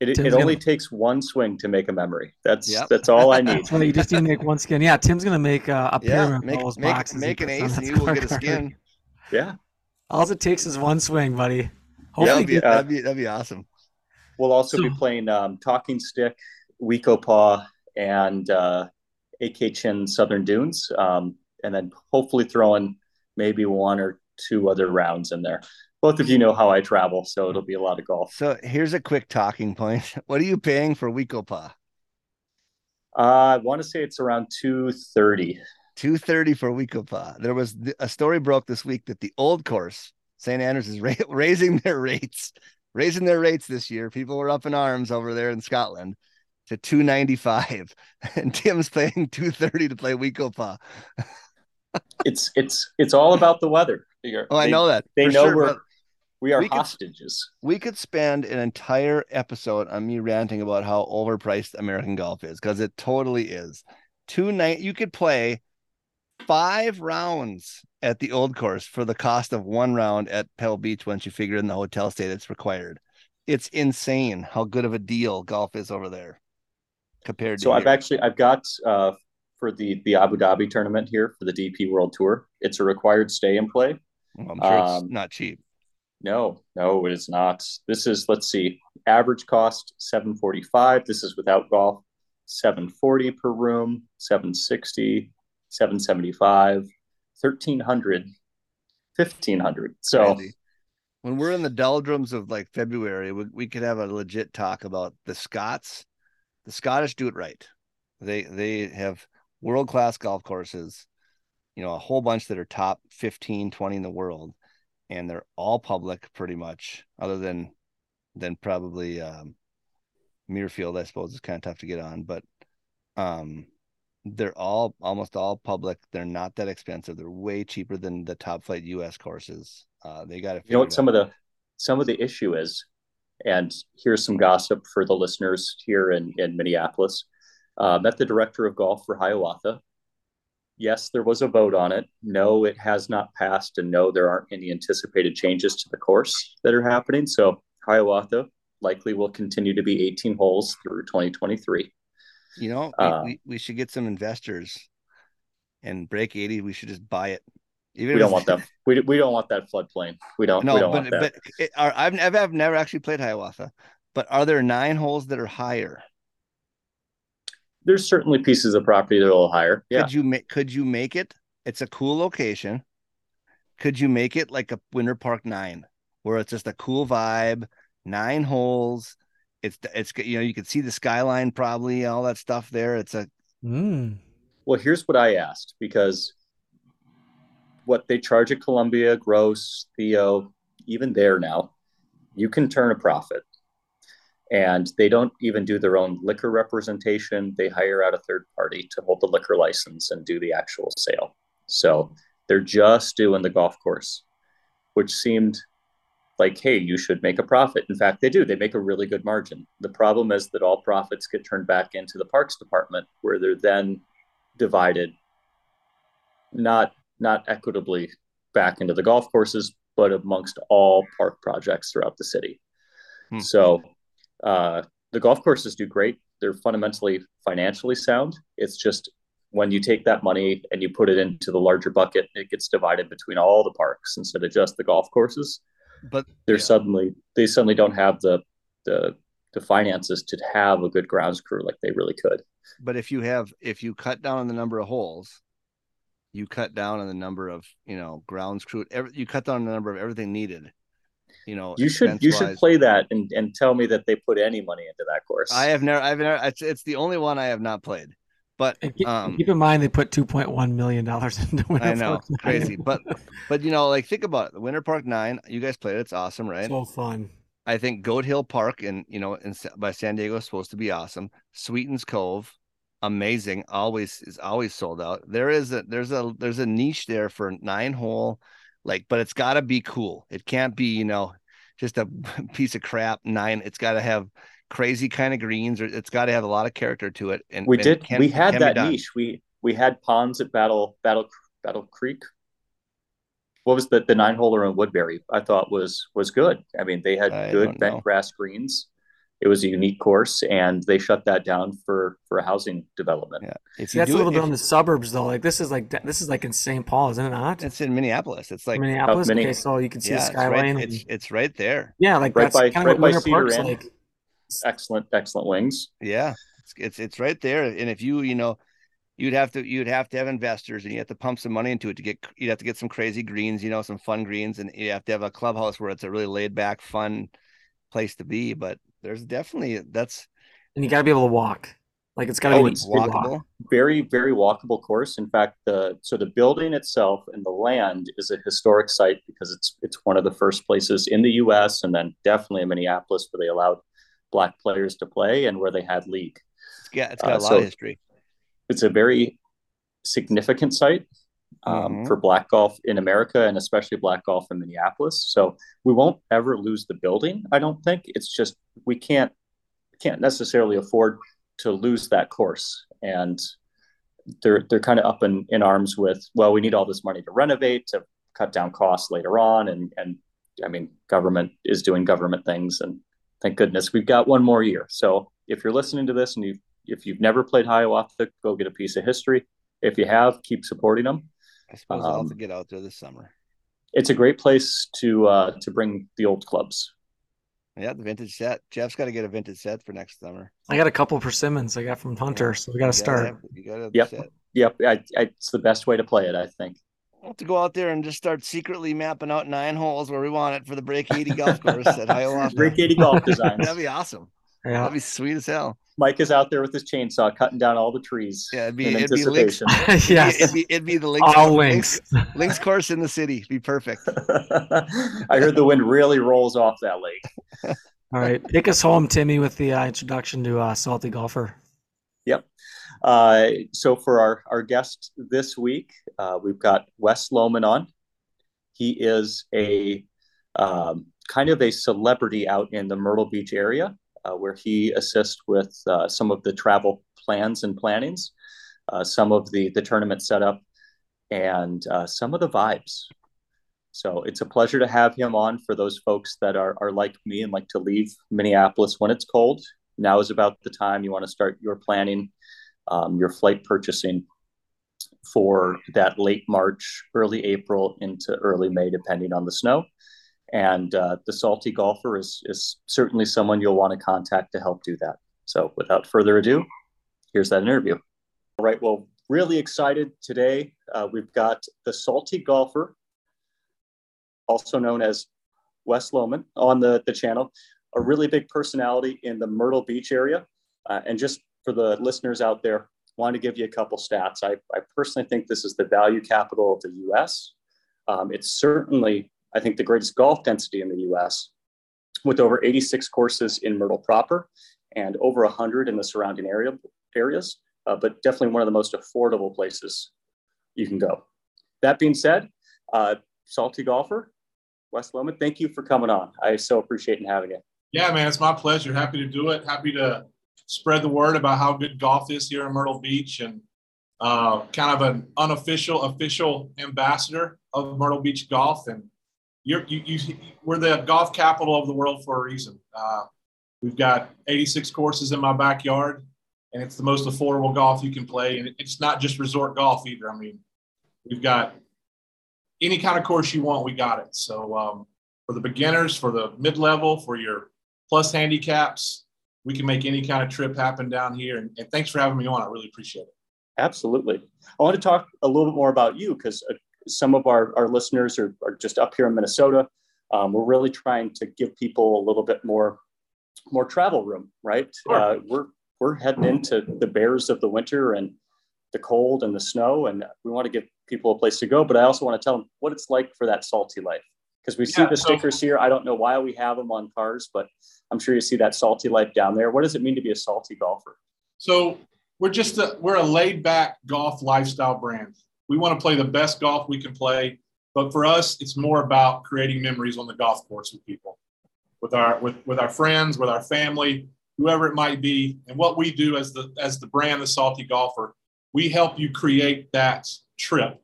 It, it, only gonna- takes one swing to make a memory. That's Yep. that's all I need. That's why you just need to make one skin. Yeah, Tim's gonna make uh, a Yeah, pyramid make of those make, boxes. make an ace and that you will get a skin. Yeah. All it takes is one swing, buddy. Yeah, that'd be, uh, that'd be that'd be awesome. We'll also be playing um, Talking Stick, We-Ko-Pa, and uh, Ak-Chin Southern Dunes, um, and then hopefully throwing maybe one or two other rounds in there. Both of you know how I travel, so it'll be a lot of golf. So here's a quick talking point. What are you paying for We-Ko-Pa? Uh, I want to say it's around two thirty. 230 for We-Ko-Pa. There was th- a story broke this week that the old course, St. Andrews, is ra- raising their rates, raising their rates this year. People were up in arms over there in Scotland to 295, and Tim's paying 230 to play We-Ko-Pa. It's it's it's all about the weather. You're- Oh, I know that. They for know sure, we're but we are we could- hostages. we could spend an entire episode on me ranting about how overpriced American golf is because it totally is. Two night you could play five rounds at the old course for the cost of one round at Pebble Beach once you figure in the hotel stay that's required. It's insane how good of a deal golf is over there compared So to So I've here. actually I've got uh, for the the Abu Dhabi tournament here for the DP World Tour. It's a required stay and play. Well, I'm sure it's um, not cheap. No, no, it is not. This is let's see, average cost seven forty five. This is without golf. Seven forty per room, 760, 775, 1300, 1500. So Crazy. when we're in the doldrums of like February, we, we could have a legit talk about the Scots. The Scottish do it right. They they have world class golf courses, you know, a whole bunch that are top 15, 20 in the world, and they're all public pretty much, other than than probably um Muirfield, I suppose, is kind of tough to get on, but um they're all almost all public. They're not that expensive. They're way cheaper than the top flight US courses. Uh they got to you know what some of the some of the issue is, and here's some gossip for the listeners here in in Minneapolis. Uh, met the director of golf for Hiawatha. Yes, there was a vote on it. No, it has not passed, and no, there aren't any anticipated changes to the course that are happening. So Hiawatha likely will continue to be 18 holes through 2023. You know, we, Uh, we, we should get some investors and break 80. We should just buy it. Even We don't want that. We, we don't want that floodplain. We don't. No, we don't but want that. but it, are, I've I've never actually played Hiawatha, but are there nine holes that are higher? There's certainly pieces of property that are a little higher. Yeah. Could you make could you make it? It's a cool location. Could you make it like a Winter Park nine, where it's just a cool vibe, nine holes, It's it's you know you can see the skyline probably all that stuff there. It's a Mm. Well, here's what I asked because what they charge at Columbia, Gross, Theo, even there now, you can turn a profit. And they don't even do their own liquor representation. They hire out a third party to hold the liquor license and do the actual sale. So they're just doing the golf course, which seemed like, hey, you should make a profit. In fact, they do. They make a really good margin. The problem is that all profits get turned back into the parks department, where they're then divided, not not equitably back into the golf courses, but amongst all park projects throughout the city. Hmm. So uh, the golf courses do great. They're fundamentally financially sound. It's just when you take that money and you put it into the larger bucket, it gets divided between all the parks instead of just the golf courses. but They're yeah. suddenly they suddenly don't have the the the finances to have a good grounds crew like they really could. but if you have if you cut down on the number of holes you cut down on the number of you know grounds crew every, you cut down on the number of everything needed you know You should you should play that and and tell me that they put any money into that course. i have never i've never it's, it's the only one i have not played but keep, um keep in mind they put two point one million dollars into Winter i know Park crazy but but you know like think about it the winter park nine you guys played it, it's awesome right so fun. I think Goat Hill Park and you know in by San Diego is supposed to be awesome. Sweetens Cove, amazing, always is always sold out. There is a there's a there's a niche there for nine hole, like, but it's got to be cool. It can't be you know just a piece of crap nine. It's got to have crazy kind of greens, or it's got to have a lot of character to it. And we and did can- we had that niche. We we had ponds at Battle Battle Battle Creek. What was the the nine holer in Woodbury? I thought was was good. I mean, they had I good bent grass greens. It was a unique course, and they shut that down for for a housing development. Yeah, if you that's a little it, bit on the suburbs though. Like this is like this is like in St. Paul, isn't it not? it's in Minneapolis. It's like Minneapolis. Oh, Minne- Okay, so you can see yeah, the it's skyline. right, and- it's it's right there. yeah, like Right that's by- kind right of by what Winter Cedar Park's Inn. like. Excellent, excellent wings. Yeah, it's, it's it's right there. And if you you know, you'd have to you'd have to have investors, and you have to pump some money into it to get you'd have to get some crazy greens, you know, some fun greens, and you have to have a clubhouse where it's a really laid back, fun place to be. But there's definitely that's And you got to be able to walk. Like it's got to Oh, be it's walkable. walkable. very very walkable course in fact the so the building itself and the land is a historic site because it's it's one of the first places in the US and then definitely in Minneapolis where they allowed black players to play and where they had league It's got it's got Uh, a lot so- of history. it's a very significant site um, Mhm. for black golf in America and especially black golf in Minneapolis. So we won't ever lose the building. I don't think it's just we can't can't necessarily afford to lose that course. And they're they're kind of up in, in arms with well, we need all this money to renovate to cut down costs later on, and and I mean government is doing government things, and thank goodness we've got one more year. So if you're listening to this and you if you've never played Hiawatha, go get a piece of history. If you have, keep supporting them. I suppose I'll have to um, get out there this summer. It's a great place to uh, to bring the old clubs. Yeah, the vintage set. Jeff's got to get a vintage set for next summer. I got a couple persimmons I got from Hunter, so we got to start. have- you got to Yep. set. Yep, I, I, it's the best way to play it. I think. We'll have to go out there and just start secretly mapping out nine holes where we want it for the Break 80 golf course at Hiawatha. Break 80 golf designs. That'd be awesome. Yeah. That'd be sweet as hell. Mike is out there with his chainsaw cutting down all the trees. Yeah, it'd be- in it'd be links. anticipation. yes. It'd be, it'd be the links, All links. links course in the city. Be perfect. I heard the wind really rolls off that lake. All right. Take us home, Timmy, with the uh, introduction to uh, Salty Golfer. Yep. Uh, so for our, our guest this week, uh, we've got Wes Lohman on. He is a um, kind of a celebrity out in the Myrtle Beach area, where he assists with uh, some of the travel plans and plannings, uh, some of the the tournament setup, and uh, some of the vibes. So it's a pleasure to have him on for those folks that are are like me and like to leave Minneapolis when it's cold. Now is about the time you want to start your planning, um, your flight purchasing for that late March, early April into early May, depending on the snow. And uh, the salty golfer is is certainly someone you'll want to contact to help do that. So without further ado, here's that interview. All right. Well, really excited today. Uh, we've got the salty golfer, also known as Wes Lohman, on the, the channel. a really big personality in the Myrtle Beach area. Uh, and just for the listeners out there, want to give you a couple stats. I, I personally think this is the value capital of the US. Um, it's certainly, I think, the greatest golf density in the US, with over 86 courses in Myrtle proper and over 100 in the surrounding area areas, uh, but definitely one of the most affordable places you can go. That being said, uh, Salty Golfer, Wes Lohman, thank you for coming on. I so appreciate and having you. Yeah, man, it's my pleasure. Happy to do it. Happy to spread the word about how good golf is here in Myrtle Beach and uh, kind of an unofficial, official ambassador of Myrtle Beach golf. And you're, you, you, we're the golf capital of the world for a reason. Uh, we've got 86 courses in my backyard, and it's the most affordable golf you can play. And it's not just resort golf either. I mean, we've got any kind of course you want, we got it. So um, for the beginners, for the mid level, for your plus handicaps, we can make any kind of trip happen down here. And, and thanks for having me on. I really appreciate it. Absolutely. I want to talk a little bit more about you because uh, some of our, our listeners are, are just up here in Minnesota. Um, we're really trying to give people a little bit more more travel room, right? Sure. Uh, we're we're heading into the bears of the winter and the cold and the snow, and we want to give people a place to go. But I also want to tell them what it's like for that salty life because we see the stickers so, here. I don't know why we have them on cars, but I'm sure you see that salty life down there. What does it mean to be a salty golfer? So we're just a, we're a laid back golf lifestyle brand. We want to play the best golf we can play, but for us, it's more about creating memories on the golf course with people, with our with with our friends, with our family, whoever it might be. And what we do as the as the brand, the Salty Golfer, we help you create that trip,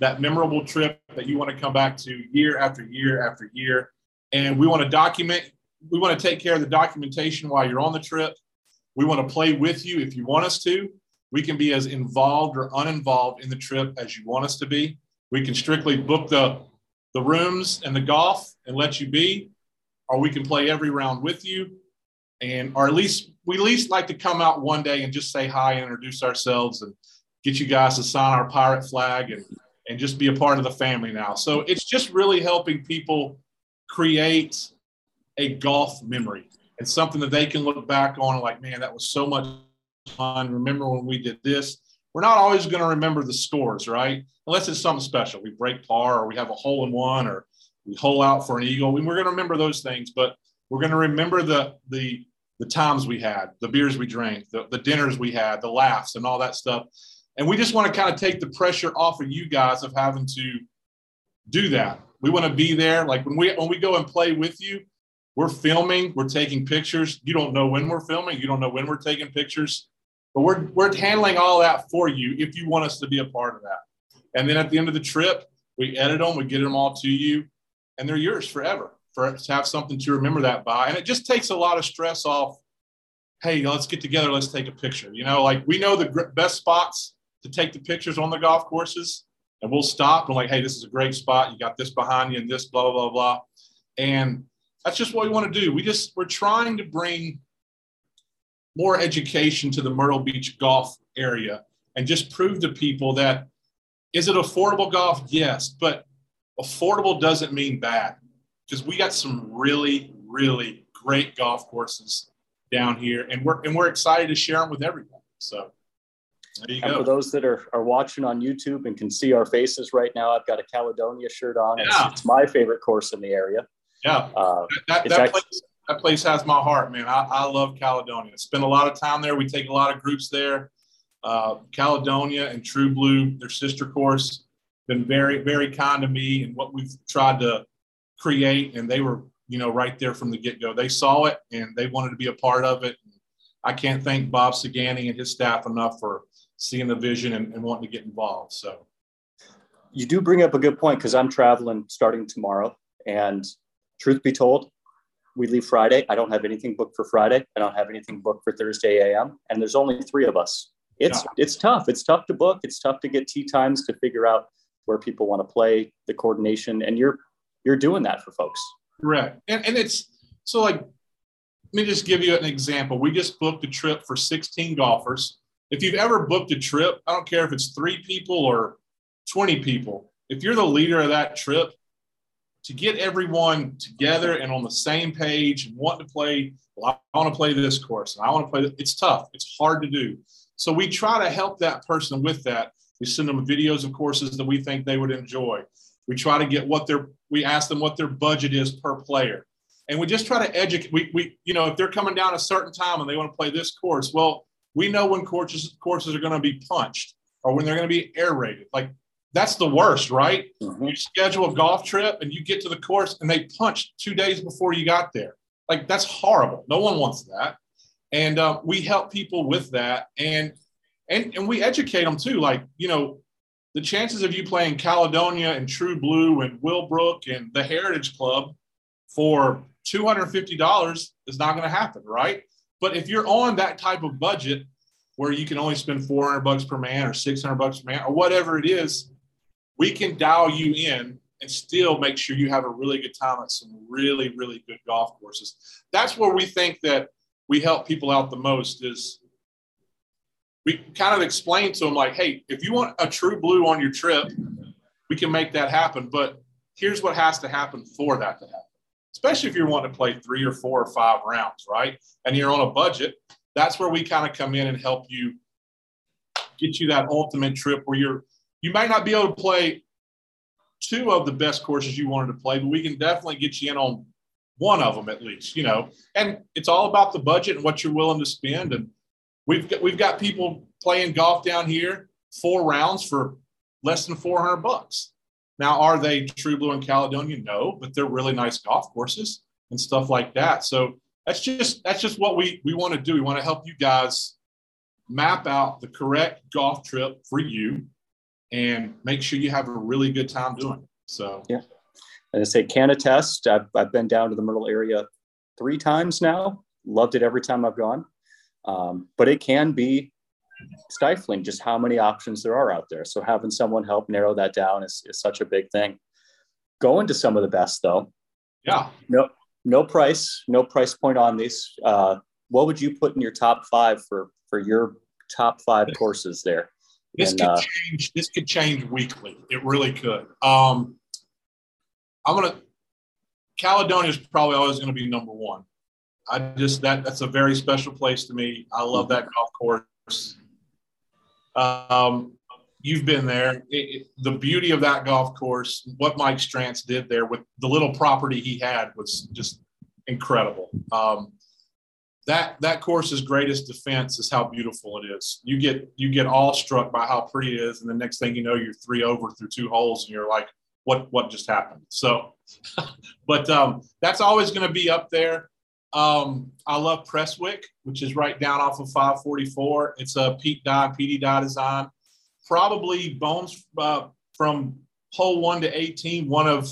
that memorable trip that you want to come back to year after year after year. And we want to document. We want to take care of the documentation while you're on the trip we want to play with you if you want us to. We can be as involved or uninvolved in the trip as you want us to be. We can strictly book the, the rooms and the golf and let you be, or we can play every round with you. And or at least we at least like to come out one day and just say hi and introduce ourselves and get you guys to sign our pirate flag and and just be a part of the family now. So it's just really helping people create a golf memory and something that they can look back on and like, man, that was so much fun. Remember when we did this? We're not always going to remember the scores, right? Unless it's something special. We break par or we have a hole in one or we hole out for an eagle. we're going to remember those things, but we're going to remember the the the times we had, the beers we drank, the, the dinners we had, the laughs and all that stuff. And we just want to kind of take the pressure off of you guys of having to do that. We want to be there. Like when we when we go and play with you, we're filming, we're taking pictures. You don't know when we're filming, you don't know when we're taking pictures, but we're we're handling all that for you if you want us to be a part of that. And then at the end of the trip, we edit them, we get them all to you, and they're yours forever. For to have something to remember that by, and it just takes a lot of stress off. Hey, let's get together, let's take a picture. You know, like we know the best spots to take the pictures on the golf courses, and we'll stop and like, hey, this is a great spot. You got this behind you and this, blah blah blah blah. And that's just what we want to do. We just we're trying to bring more education to the Myrtle Beach golf area and just prove to people that is it affordable golf? Yes, but affordable doesn't mean bad because we got some really, really great golf courses down here, and we're and we're excited to share them with everyone. So. There you and go. for those that are, are watching on YouTube and can see our faces right now, I've got a Caledonia shirt on. Yeah. It's, it's my favorite course in the area. Yeah, uh, that, that, actually, place, that place has my heart, man. I, I love Caledonia. Spend a lot of time there. We take a lot of groups there. Uh, Caledonia and True Blue, their sister course, been very, very kind to me and what we've tried to create. And they were, you know, right there from the get go. They saw it and they wanted to be a part of it. I can't thank Bob Sagani and his staff enough for seeing the vision and, and wanting to get involved. So, you do bring up a good point because I'm traveling starting tomorrow, and truth be told, we leave Friday. I don't have anything booked for Friday. I don't have anything booked for Thursday AM. And there's only three of us. It's yeah. it's tough. It's tough to book. It's tough to get tee times to figure out where people want to play, the coordination, and you're you're doing that for folks. Correct. And and it's so like let me just give you an example. We just booked a trip for 16 golfers. If you've ever booked a trip, I don't care if it's three people or 20 people, if you're the leader of that trip, to get everyone together and on the same page and want to play. Well, I want to play this course and I want to play. It's tough. It's hard to do. So we try to help that person with that. We send them videos of courses that we think they would enjoy. We try to get what their we ask them what their budget is per player. And we just try to educate we, we you know if they're coming down a certain time and they want to play this course, well, we know when courses courses are going to be punched or when they're going to be aerated. Like that's the worst, right? Mm-hmm. You schedule a golf trip and you get to the course and they punch two days before you got there. Like that's horrible. No one wants that. And uh, we help people with that. And and and we educate them too. Like you know, the chances of you playing Caledonia and True Blue and Willbrook and the Heritage Club for two hundred fifty dollars is not going to happen, right? But if you're on that type of budget where you can only spend four hundred bucks per man or six hundred bucks per man or whatever it is, we can dial you in and still make sure you have a really good time at some really really good golf courses. That's where we think that we help people out the most is we kind of explain to them like, hey, if you want a true blue on your trip, we can make that happen. But here's what has to happen for that to happen. Especially if you're wanting to play three or four or five rounds, right? And you're on a budget, that's where we kind of come in and help you get you that ultimate trip where you're you might not be able to play two of the best courses you wanted to play, but we can definitely get you in on one of them at least, you know. And it's all about the budget and what you're willing to spend. And We've got, we've got people playing golf down here, four rounds for less than 400 bucks. Now, are they True Blue and Caledonia? No, but they're really nice golf courses and stuff like that. So that's just that's just what we we want to do. We want to help you guys map out the correct golf trip for you and make sure you have a really good time doing it. So yeah, and I say can attest. I've I've been down to the Myrtle area three times now. Loved it every time I've gone. Um, but it can be stifling just how many options there are out there. So having someone help narrow that down is, is such a big thing. Going to some of the best though. Yeah. No, no price, no price point on these. Uh, what would you put in your top five for, for your top five courses there? This and, could uh, change. This could change weekly. It really could. Um, I'm gonna. Caledonia is probably always going to be number one. I just that that's a very special place to me. I love that golf course. Um, you've been there. It, it, the beauty of that golf course, what Mike Strantz did there with the little property he had was just incredible. Um, that that course's greatest defense is how beautiful it is. You get you get all struck by how pretty it is, and the next thing you know, you're three over through two holes, and you're like, "What what just happened?" So, but um, that's always going to be up there. Um, I love Prestwick, which is right down off of 544. It's a Pete Dye, PB Dye design. Probably Bones uh, from hole one to 18, one of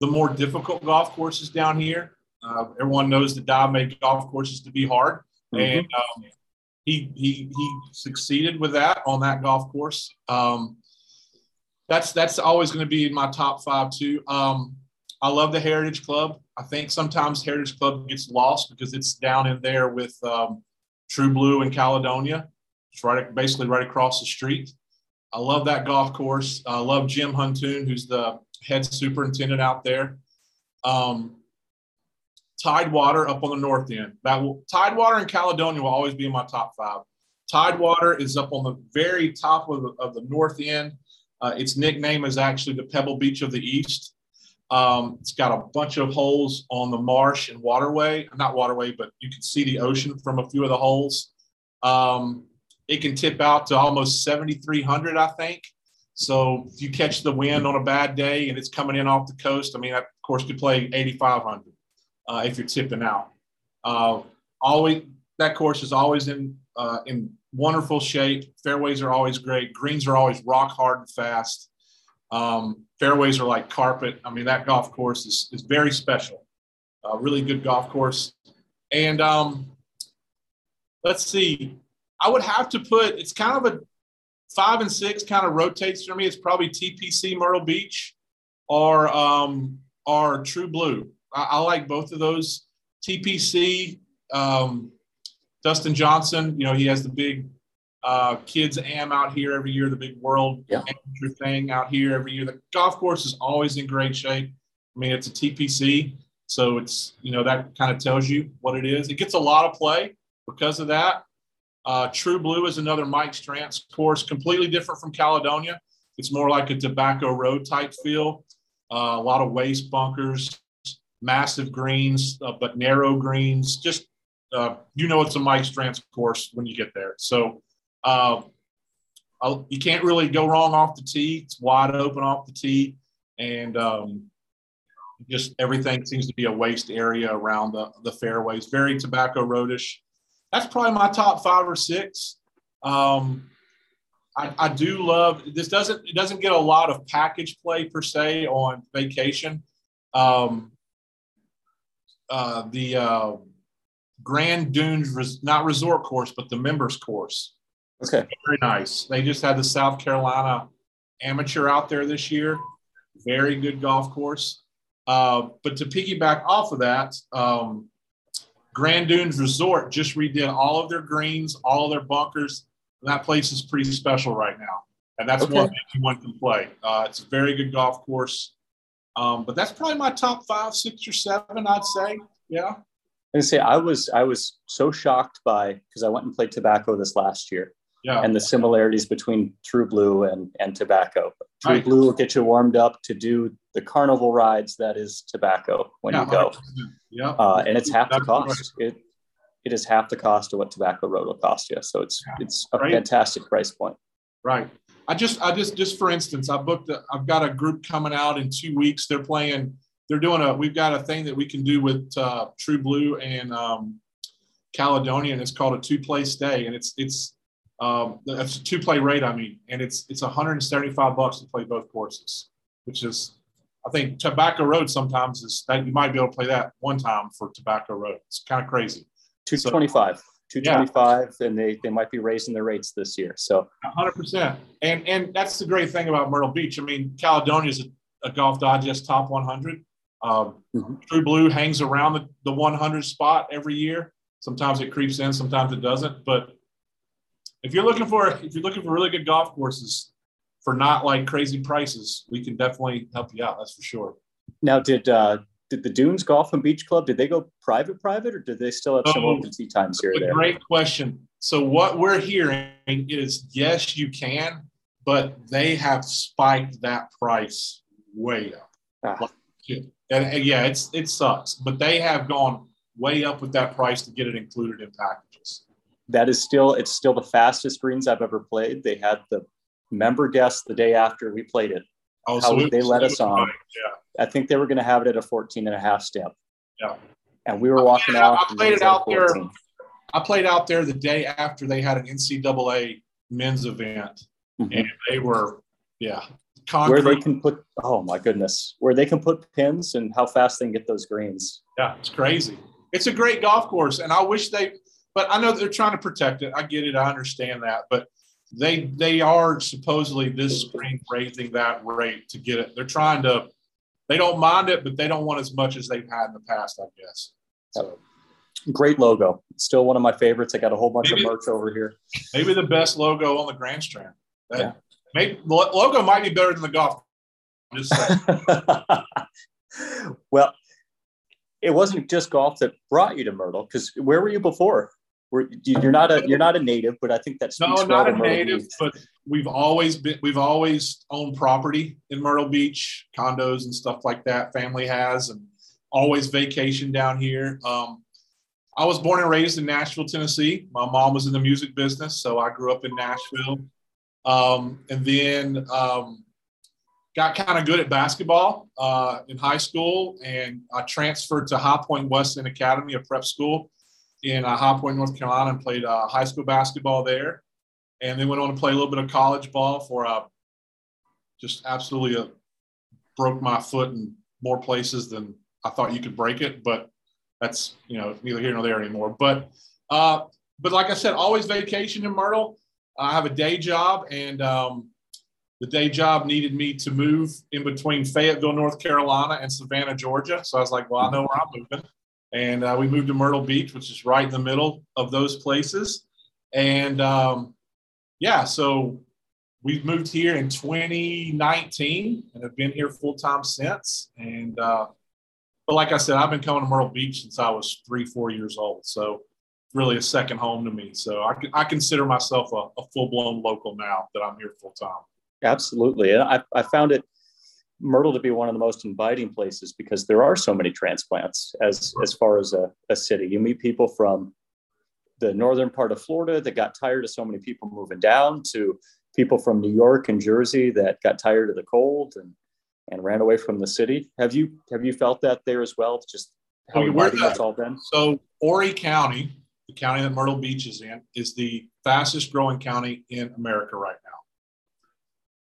the more difficult golf courses down here. Uh, everyone knows that Dye made golf courses to be hard, mm-hmm. and um, he, he he succeeded with that on that golf course. Um, that's that's always going to be in my top five too. Um, I love the Heritage Club. I think sometimes Heritage Club gets lost because it's down in there with um, True Blue and Caledonia. It's right, basically right across the street. I love that golf course. I love Jim Huntoon, who's the head superintendent out there. Um, Tidewater up on the north end. That will, Tidewater and Caledonia will always be in my top five. Tidewater is up on the very top of the, of the north end. Uh, its nickname is actually the Pebble Beach of the East. Um, it's got a bunch of holes on the marsh and waterway, not waterway, but you can see the ocean from a few of the holes. Um, it can tip out to almost 7,300, I think. So if you catch the wind on a bad day and it's coming in off the coast, I mean, of course, could play 8,500 uh, if you're tipping out. Uh, always that course is always in uh, in wonderful shape. Fairways are always great. Greens are always rock hard and fast. Um, fairways are like carpet. I mean, that golf course is, is very special. A really good golf course. And um, let's see, I would have to put, it's kind of a five and six kind of rotates for me. It's probably TPC Myrtle Beach or, um, or True Blue. I, I like both of those. TPC, um, Dustin Johnson, you know, he has the big uh, kids am out here every year, the big world yeah. thing out here every year. The golf course is always in great shape. I mean, it's a TPC, so it's you know that kind of tells you what it is. It gets a lot of play because of that. Uh, True Blue is another Mike Strantz course, completely different from Caledonia. It's more like a tobacco road type feel. Uh, a lot of waste bunkers, massive greens, uh, but narrow greens. Just uh, you know, it's a Mike Strantz course when you get there. So uh, you can't really go wrong off the tee. It's wide open off the tee, and um, just everything seems to be a waste area around the, the fairways. Very tobacco roadish. That's probably my top five or six. Um, I, I, do love this. Doesn't it doesn't get a lot of package play per se on vacation. Um, uh, the uh, Grand Dunes, res, not resort course, but the members course. Okay. Very nice. They just had the South Carolina amateur out there this year. Very good golf course. Uh, but to piggyback off of that, um, Grand Dunes Resort just redid all of their greens, all of their bunkers. that place is pretty special right now. And that's okay. one anyone can play. Uh, it's a very good golf course. Um, but that's probably my top five, six, or seven, I'd say. Yeah. I say I was I was so shocked by because I went and played tobacco this last year. Yeah. And the similarities between True Blue and, and tobacco. True Right. Blue will get you warmed up to do the carnival rides that is tobacco when Yeah, you go. 100%. Yeah. Uh, and it's half the cost. It it is half the cost of what tobacco road will cost you. So it's Yeah. it's a Right. fantastic price point. Right. I just, I just, just for instance, I booked. I've got a group coming out in two weeks. They're playing, they're doing a, we've got a thing that we can do with uh, True Blue and um, Caledonian. It's called a two play stay. And it's, it's, um, that's a two play rate, I mean. And it's, it's 175 bucks to play both courses, which is, I think Tobacco Road sometimes is that you might be able to play that one time for Tobacco Road. It's kind of crazy. 225. So, 225 yeah. and they, they might be raising their rates this year so. 100% and and that's the great thing about myrtle beach. I mean caledonia is a, a golf digest top 100 um, mm-hmm. true blue hangs around the, the 100 spot every year. Sometimes it creeps in sometimes it doesn't but if you're looking for if you're looking for really good golf courses for not like crazy prices we can definitely help you out that's for sure. Now did uh, did the Dunes Golf and Beach Club did they go private private or did they still have some Oh, open tee times here there? great question. So what we're hearing is yes, you can, but they have spiked that price way up. Ah. And, and yeah, it's it sucks, but they have gone way up with that price to get it included in packages. that is still it's still the fastest greens I've ever played. They had the member guest the day after we played it. Oh, How it they let us on. right, Yeah, I think they were going to have it at a 14 and a half step. Yeah. And we were walking I out. I played it out there. I played out there the day after they had an NCAA men's event, Mhm. and they were yeah Where they can put, oh my goodness, where they can put pins and how fast they can get those greens. Yeah, it's crazy. It's a great golf course, and I wish they. But I know they're trying to protect it. I get it. I understand that, but they they are supposedly this spring raising that rate to get it. They're trying to. They don't mind it, but they don't want as much as they've had in the past. I guess. So Great logo. Still one of my favorites. I got a whole bunch Maybe- of merch over here. maybe the best logo on the Grand Strand. That, Yeah. Maybe the logo might be better than the golf. I'm just saying. well, it wasn't just golf that brought you to Myrtle. Because where were you before? Were, you- you're not a you're not a native, but I think that's No, well not a native, Beach. but we've always been we've always owned property in Myrtle Beach, condos and stuff like that. Family has and always vacation down here. Um, I was born and raised in Nashville, Tennessee. My mom was in the music business, so I grew up in Nashville. Um, and then um, got kind of good at basketball uh, in high school, and I transferred to High Point Wesleyan Academy, a prep school in uh, High Point, North Carolina, and played uh, high school basketball there. And then went on to play a little bit of college ball for uh, just absolutely uh broke my foot in more places than I thought you could break it. But that's you know neither here nor there anymore. But uh, but like I said, always vacation in Myrtle. I have a day job, and um, the day job needed me to move in between Fayetteville, North Carolina, and Savannah, Georgia. So I was like, well, I know where I'm moving. And uh, we moved to Myrtle Beach, which is right in the middle of those places. And um, yeah, so we've moved here in 2019 and have been here full time since. And uh, but like I said, I've been coming to Myrtle Beach since I was three, four years old. So really a second home to me. So I, I consider myself a, a full blown local now that I'm here full time. Absolutely, and I, I found it Myrtle to be one of the most inviting places because there are so many transplants as as far as a, a city. You meet people from the northern part of Florida that got tired of so many people moving down to people from New York and Jersey that got tired of the cold and and ran away from the city. Have you have you felt that there as well? Just how Oh, inviting that's all been. So Horry County, the county that Myrtle Beach is in, is the fastest growing county in America right now.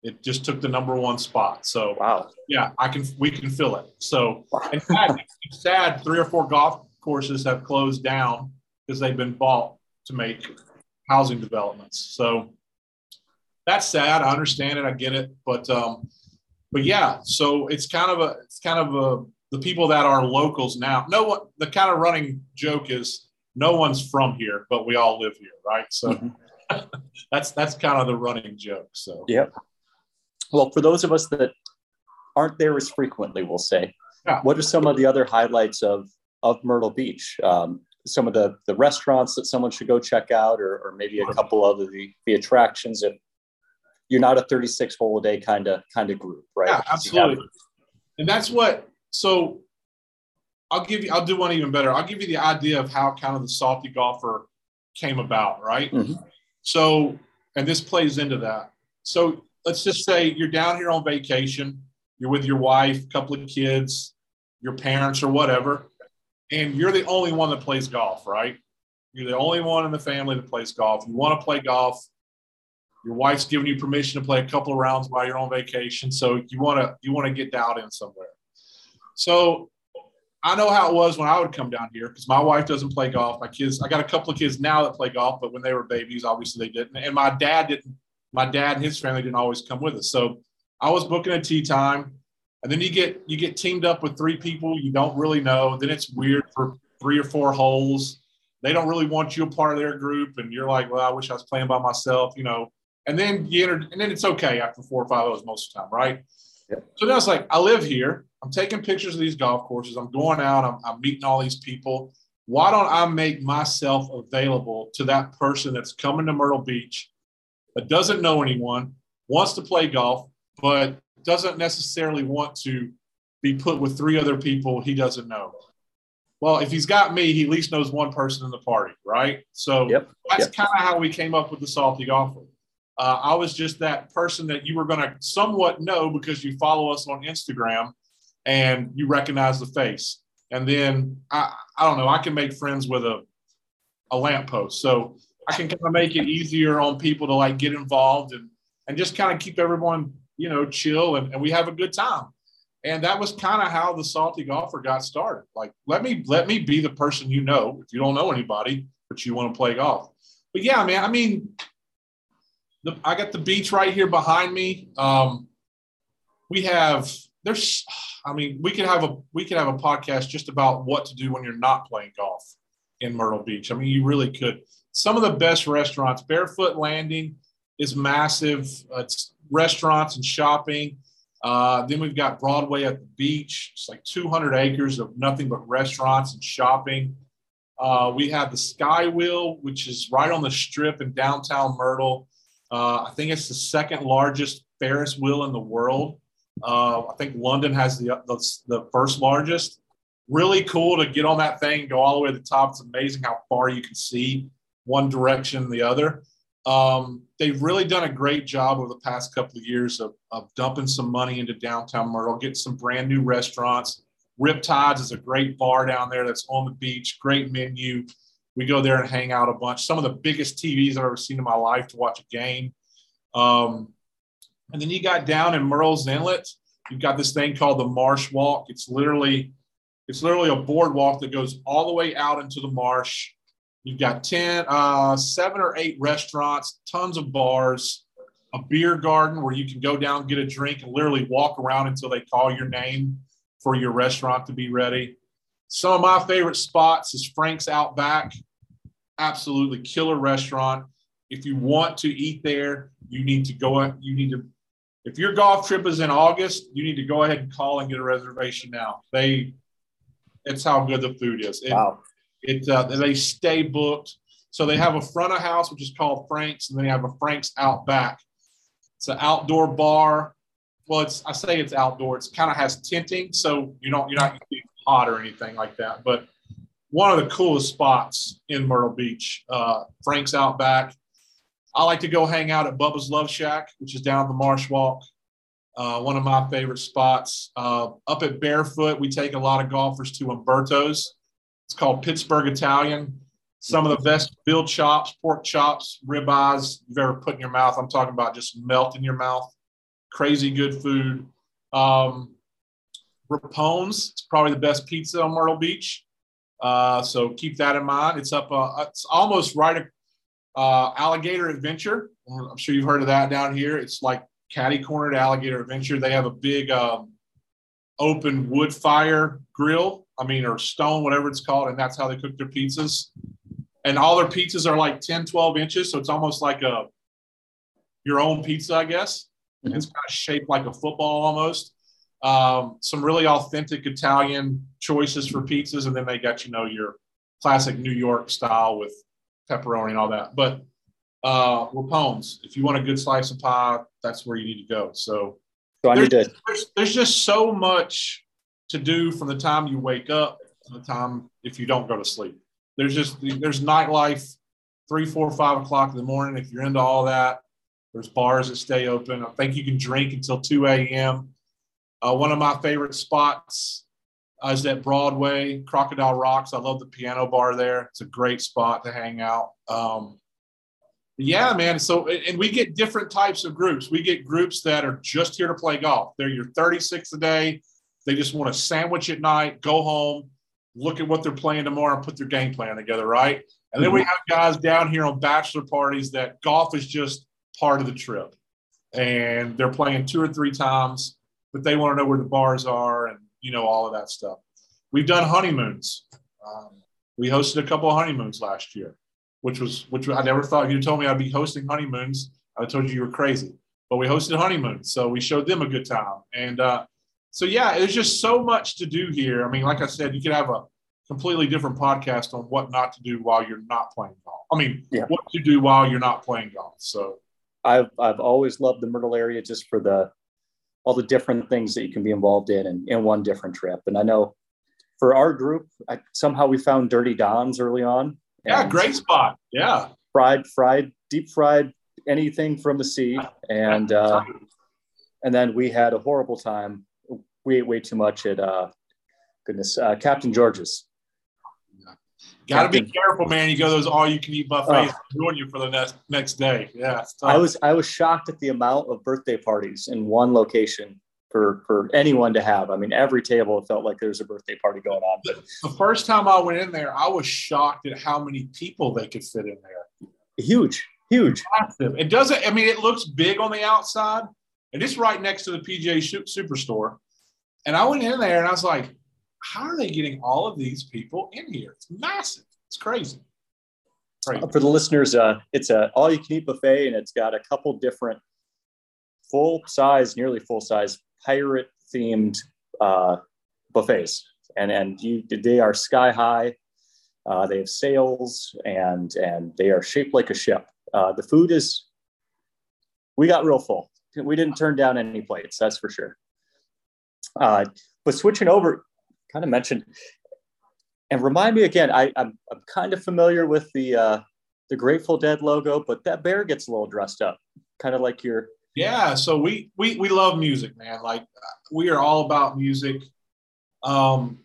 It just took the number one spot. So Wow. yeah, I can we can fill it. So in fact, it's sad three or four golf courses have closed down because they've been bought to make housing developments. So that's sad. I understand it. I get it. But um, but yeah, so it's kind of a it's kind of a the people that are locals now. No one the kind of running joke is no one's from here, but we all live here, right? So that's that's kind of the running joke. So Yep. Well, for those of us that aren't there as frequently, we'll say, Yeah. what are some of the other highlights of of Myrtle Beach? Um, some of the the restaurants that someone should go check out, or, or maybe a couple of the the attractions if you're not a 36 hole a day kind of kind of group, right? Yeah, Because you have- absolutely. And that's what, so I'll give you, I'll do one even better. I'll give you the idea of how kind of the salty golfer came about, right? Mhm. So, and this plays into that. So let's just say you're down here on vacation, you're with your wife, a couple of kids, your parents, or whatever, and you're the only one that plays golf, right? You're the only one in the family that plays golf. You want to play golf your wife's giving you permission to play a couple of rounds while you're on vacation so you want to you want to get dialed in somewhere so i know how it was when i would come down here because my wife doesn't play golf my kids i got a couple of kids now that play golf but when they were babies obviously they didn't and my dad didn't my dad and his family didn't always come with us so i was booking a tea time and then you get you get teamed up with three people you don't really know then it's weird for three or four holes they don't really want you a part of their group and you're like well i wish i was playing by myself you know and then you enter, and then it's okay after four or five hours most of the time, right? Yep. So then I was like, I live here. I'm taking pictures of these golf courses. I'm going out. I'm, I'm meeting all these people. Why don't I make myself available to that person that's coming to Myrtle Beach that doesn't know anyone, wants to play golf, but doesn't necessarily want to be put with three other people he doesn't know? Well, if he's got me, he at least knows one person in the party, right? So Yep. that's Yep. kind of how we came up with the salty golfer. Uh, I was just that person that you were going to somewhat know because you follow us on Instagram and you recognize the face. And then I, I don't know, I can make friends with a, a lamppost. So I can kind of make it easier on people to like get involved and, and just kind of keep everyone, you know, chill and, and we have a good time. And that was kind of how the salty golfer got started. Like, let me, let me be the person you know, if you don't know anybody, but you want to play golf. But yeah, man, I mean, the, I got the beach right here behind me. Um, we have there's, I mean, we could have a we could have a podcast just about what to do when you're not playing golf in Myrtle Beach. I mean, you really could. Some of the best restaurants, Barefoot Landing is massive. Uh, it's restaurants and shopping. Uh, then we've got Broadway at the beach. It's like 200 acres of nothing but restaurants and shopping. Uh, we have the Sky Wheel, which is right on the strip in downtown Myrtle. Uh, I think it's the second largest Ferris wheel in the world. Uh, I think London has the, the the first largest. Really cool to get on that thing, go all the way to the top. It's amazing how far you can see one direction the other. Um, they've really done a great job over the past couple of years of, of dumping some money into downtown Myrtle, getting some brand new restaurants. Riptides is a great bar down there that's on the beach, great menu. We go there and hang out a bunch. Some of the biggest TVs I've ever seen in my life to watch a game. Um, and then you got down in Murrells Inlet, you've got this thing called the Marsh Walk. It's literally, it's literally a boardwalk that goes all the way out into the marsh. You've got 10, uh, seven or eight restaurants, tons of bars, a beer garden where you can go down, get a drink, and literally walk around until they call your name for your restaurant to be ready. Some of my favorite spots is Frank's Outback. Absolutely killer restaurant. if you want to eat there, you need to go. You need to. If your golf trip is in August, you need to go ahead and call and get a reservation now. They, it's how good the food is. It, Wow. It uh, they stay booked. So they have a front of house, which is called Frank's, and then they have a Frank's out back. It's an outdoor bar. Well, it's I say it's outdoor. It's kind of has tinting, so you don't you're not hot or anything like that. But one of the coolest spots in Myrtle Beach, uh, Frank's out back. I like to go hang out at Bubba's Love Shack, which is down the Marsh Walk. Uh, one of my favorite spots. Uh, up at Barefoot, we take a lot of golfers to Umberto's. It's called Pittsburgh Italian. Some of the best veal chops, pork chops, ribeyes you've ever put in your mouth. I'm talking about just melt in your mouth. Crazy good food. Um, Rapone's, it's probably the best pizza on Myrtle Beach. Uh, so keep that in mind. It's up, uh, it's almost right uh, Alligator Adventure. I'm sure you've heard of that down here. It's like catty corner to Alligator Adventure. They have a big um, open wood fire grill. I mean, or stone, whatever it's called, and that's how they cook their pizzas. And all their pizzas are like 10, 12 inches, so it's almost like a your own pizza, I guess. Mhm. It's kind of shaped like a football almost. Um, some really authentic Italian choices for pizzas, and then they got you know your classic New York style with pepperoni and all that. But uh, Rapone's, if you want a good slice of pie, that's where you need to go. So So I need to. there's, there's just so much to do from the time you wake up to the time if you don't go to sleep. There's just there's nightlife, three, four, five o'clock in the morning. If you're into all that, there's bars that stay open. I think you can drink until 2 a.m. Uh, one of my favorite spots uh, is at Broadway, Crocodile Rocks. I love the piano bar there. It's a great spot to hang out. Um, yeah, man. So, and and we get different types of groups. We get groups that are just here to play golf. They're your 36 a day. They just want a sandwich at night, go home, look at what they're playing tomorrow, and put their game plan together, right? And then we have guys down here on bachelor parties that golf is just part of the trip. And they're playing two or three times, but they want to know where the bars are and, you know, all of that stuff. We've done honeymoons. Um, we hosted a couple of honeymoons last year which was which I never thought you told me I'd be hosting honeymoons, I told you you were crazy. But we hosted honeymoons, so we showed them a good time. And uh, so yeah, there's just so much to do here. I mean, like I said, you could have a completely different podcast on what not to do while you're not playing golf. I mean, Yeah. what to do while you're not playing golf. So I've I've always loved the Myrtle area just for the all the different things that you can be involved in in, in one different trip. And I know for our group, I, somehow we found Dirty Don's early on. yeah, great spot. Yeah. Fried, fried, deep fried anything from the sea, and uh, and then we had a horrible time. We ate way too much at uh, goodness, uh, Captain George's. Got to be careful, man. You go to those all you can eat buffets, Oh. ruin you for the next next day. Yeah. I was I was shocked at the amount of birthday parties in one location for for anyone to have. I mean, every table it felt like there was a birthday party going on. But the first time I went in there, I was shocked at how many people they could fit in there. huge, huge. massive. It doesn't. I mean, it looks big on the outside, and it's right next to the Shu- Superstore. And I went in there and I was like, "How are they getting all of these people in here? It's massive. It's crazy." For the listeners, uh, it's a all you can eat buffet, and it's got a couple different full size, nearly full size pirate themed uh, buffets, and and you they are sky high. Uh, they have sails and and they are shaped like a ship. Uh, the food is we got real full. We didn't turn down any plates, that's for sure. Uh, but switching over, kind of mentioned, and remind me again. I, I'm I'm kind of familiar with the uh, the Grateful Dead logo, but that bear gets a little dressed up, kind of like your Yeah, so we we we love music, man. Like we are all about music. Um,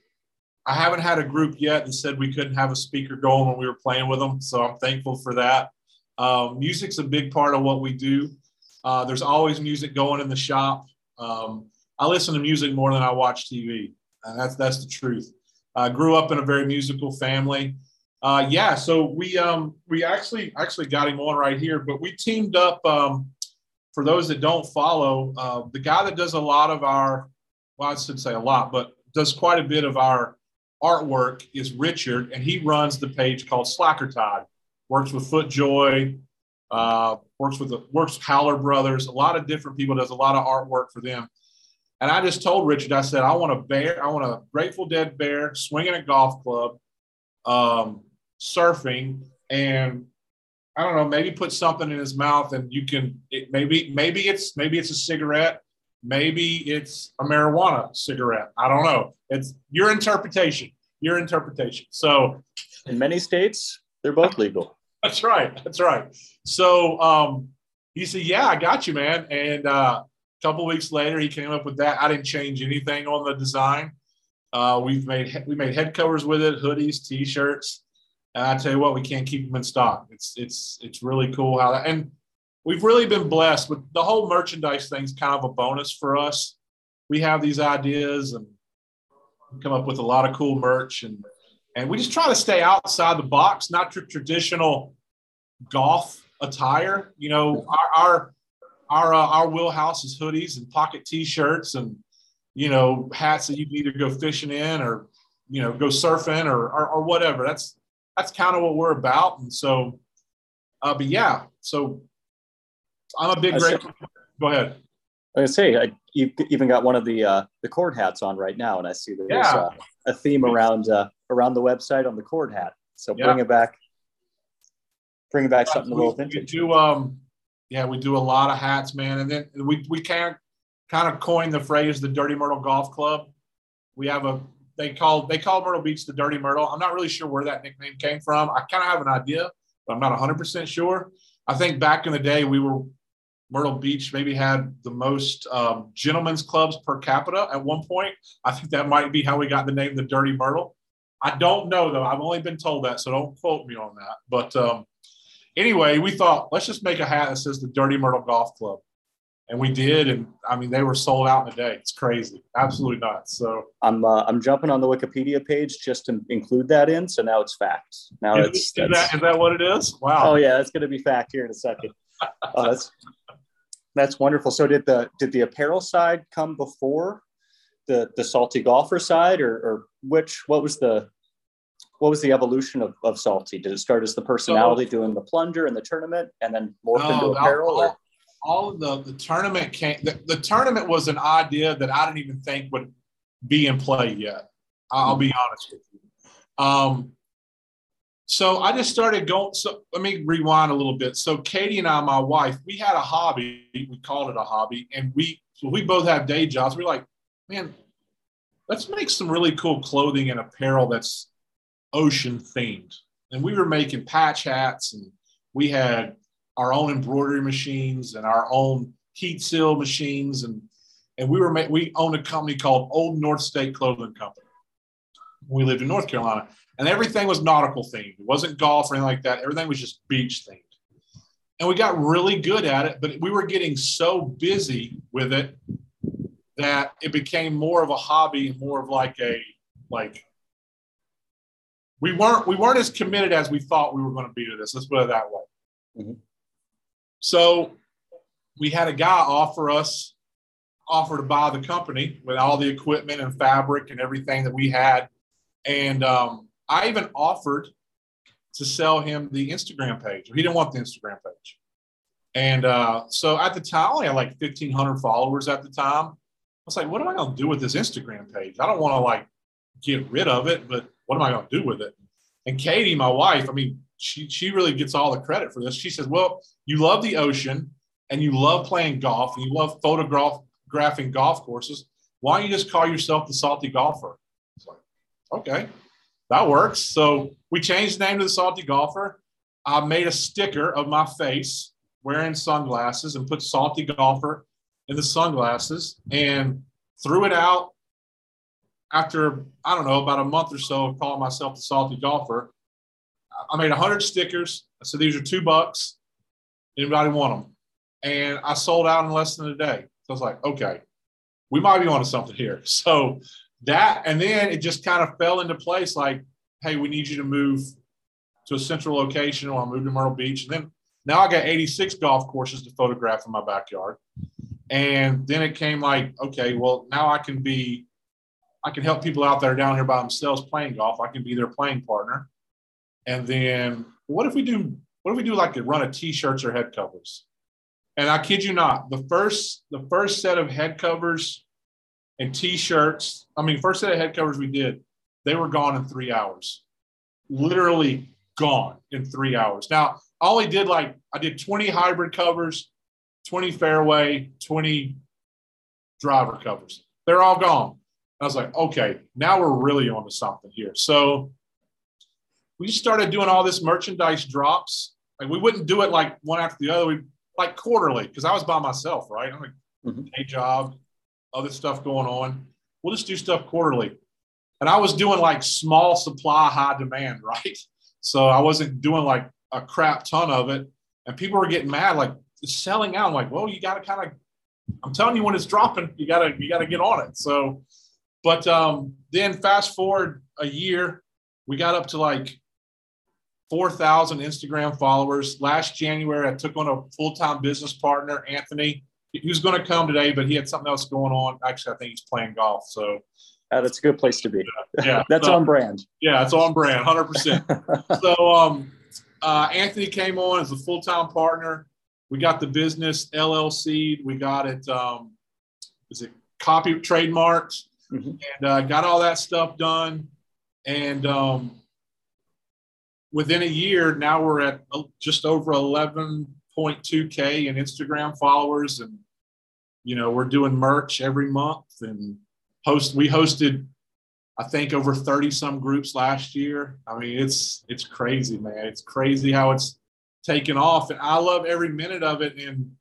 I haven't had a group yet that said we couldn't have a speaker going when we were playing with them, so I'm thankful for that. Um, music's a big part of what we do. Uh, there's always music going in the shop. Um, I listen to music more than I watch TV, and that's that's the truth. I grew up in a very musical family. Uh, yeah, so we um, we actually actually got him on right here, but we teamed up. Um, for those that don't follow, uh, the guy that does a lot of our, well, I should say a lot, but does quite a bit of our artwork is Richard, and he runs the page called Slacker Tide. Works with FootJoy, Uh, works with the works Howler Brothers, a lot of different people, does a lot of artwork for them. And I just told Richard, I said, I want a bear, I want a Grateful Dead bear swinging a golf club, um, surfing, and I don't know, maybe put something in his mouth, and you can it, maybe maybe it's maybe it's a cigarette, maybe it's a marijuana cigarette. I don't know. It's your interpretation. Your interpretation. So In many states, they're both legal. that's right. That's right. So um, he said, "Yeah, I got you, man." And uh, a couple weeks later, he came up with that. I didn't change anything on the design. Uh, we've made we made head covers with it, hoodies, t-shirts, and I tell you what, we can't keep them in stock. It's it's it's really cool how that and we've really been blessed with the whole merchandise thing's kind of a bonus for us. We have these ideas and come up with a lot of cool merch and and we just try to stay outside the box, not your traditional golf attire. You know, our our our, uh, our wheelhouse is hoodies and pocket t-shirts and you know hats that you can either go fishing in or you know go surfing or or, or whatever. That's that's kind of what we're about. And so, uh, but yeah, so I'm a big great. Go ahead. I say, I, you've even got one of the uh, the cord hats on right now, and I see there's Yeah. uh, a theme around uh, around the website on the cord hat. So Yeah. bring it back, bring it back something a little we vintage. do um yeah we do a lot of hats man. And then we we can kind of coin the phrase the dirty myrtle golf club. We have a they call they call myrtle beach the dirty myrtle. I'm not really sure where that nickname came from. I kind of have an idea but i'm not 100% sure. I think back in the day we were myrtle beach maybe had the most um, gentlemen's clubs per capita at one point. I think that might be how we got the name the dirty myrtle. I don't know though. I've only been told that so don't quote me on that. But um, anyway, we thought let's just make a hat that says the Dirty Myrtle Golf Club, and we did. And I mean, they were sold out in a day. It's crazy, absolutely nuts. So I'm uh, I'm jumping on the Wikipedia page just to include that in. So now it's fact. Now is, it's is that is that what it is? Wow. oh yeah, that's going to be fact here in a second. Oh, that's that's wonderful. So did the did the apparel side come before the the salty golfer side, or or which what was the what was the evolution of, of salty? Did it start as the personality doing the plunger in the tournament, and then morph No, into all, apparel? Or? all, the the tournament came. The, the tournament was an idea that I didn't even think would be in play yet. I'll be honest with you. Um, so I just started going. So let me rewind a little bit. So Katie and I, my wife, we had a hobby. We called it a hobby, and we so we both have day jobs. We're like, man, let's make some really cool clothing and apparel that's ocean themed. And we were making patch hats, and we had our own embroidery machines and our own heat seal machines, and and we were ma- we owned a company called Old North State Clothing Company. We lived in North Carolina, and everything was nautical themed. It wasn't golf or anything like that. Everything was just beach themed. And we got really good at it, but we were getting so busy with it that it became more of a hobby, more of like a like we weren't we weren't as committed as we thought we were going to be to this. Let's put it that way. Mhm. So we had a guy offer us offer to buy the company with all the equipment and fabric and everything that we had, and um, I even offered to sell him the Instagram page. He didn't want the Instagram page, and uh, so at the time, I only had like fifteen hundred followers at the time. I was like, what am I going to do with this Instagram page? I don't want to like get rid of it, but what am I going to do with it? And Katie, my wife, I mean, she she really gets all the credit for this. She says, "Well, you love the ocean and you love playing golf and you love photographing golf courses. Why don't you just call yourself the Salty Golfer?" It's like, okay, that works. So we changed the name to the Salty Golfer. I made a sticker of my face wearing sunglasses and put Salty Golfer in the sunglasses and threw it out after I don't know about a month or so of calling myself the salty golfer. I made hundred stickers. I said these are two bucks. Anybody want them? And I sold out in less than a day. So I was like, okay, we might be onto something here. So that, and then it just kind of fell into place. Like, hey, we need you to move to a central location. Or I moved to Myrtle Beach, and then now I got 86 golf courses to photograph in my backyard. And then it came like, okay, well, now I can be I can help people out that are down here by themselves playing golf. I can be their playing partner. And then what if we do what if we do like a run of t-shirts or head covers? And I kid you not, the first the first set of head covers and t-shirts, I mean, first set of head covers we did, they were gone in three hours. Literally gone in three hours. Now, I only did like I did 20 hybrid covers, 20 fairway, 20 driver covers. They're all gone. I was like, okay, now we're really onto something here. So we started doing all this merchandise drops. Like we wouldn't do it like one after the other. We like quarterly because I was by myself, right? I'm like Mhm. day job, other stuff going on. We'll just do stuff quarterly. And I was doing like small supply, high demand, right? So I wasn't doing like a crap ton of it. And people were getting mad, like selling out. I'm like, well, you gotta kind of I'm telling you when it's dropping, you gotta you gotta get on it. So but um then fast forward a year, we got up to like 4,000 Instagram followers. Last January, I took on a full time business partner, Anthony. He was going to come today, but he had something else going on. Actually, I think he's playing golf. So, Uh, that's a good place to be. yeah, That's so- on brand. yeah, it's on brand, 100%. so, um, uh, Anthony came on as a full time partner. We got the business LLC. We got it, um, is it copy trademarked? Mhm. And uh, got all that stuff done. And um, within a year, now we're at uh, just over 11.2K in Instagram followers. And, you know, we're doing merch every month and host, we hosted, I think over 30 some groups last year. I mean, it's, it's crazy, man. It's crazy how it's taken off. And I love every minute of it. And,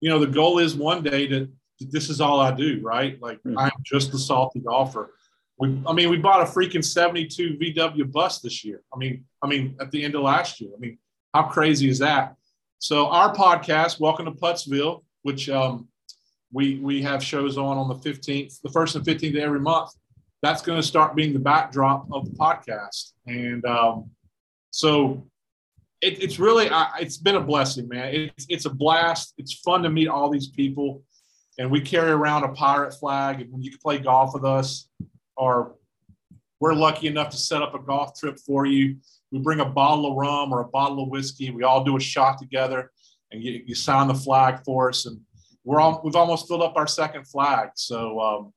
you know, the goal is one day to, this is all I do, right? Like Mhm. I'm just a salty golfer. We, I mean, we bought a freaking 72 VW bus this year. I mean, I mean, at the end of last year. I mean, how crazy is that? So our podcast, Welcome to Puttsville, which um, we we have shows on on the 15th, the first and 15th of every month. That's going to start being the backdrop of the podcast, and um, so it, it's really I, it's been a blessing, man. It's it's a blast. It's fun to meet all these people, and we carry around a pirate flag. And when you can play golf with us, or we're lucky enough to set up a golf trip for you. We bring a bottle of rum or a bottle of whiskey. We all do a shot together, and you, you sign the flag for us. And we're all we've almost filled up our second flag. So um,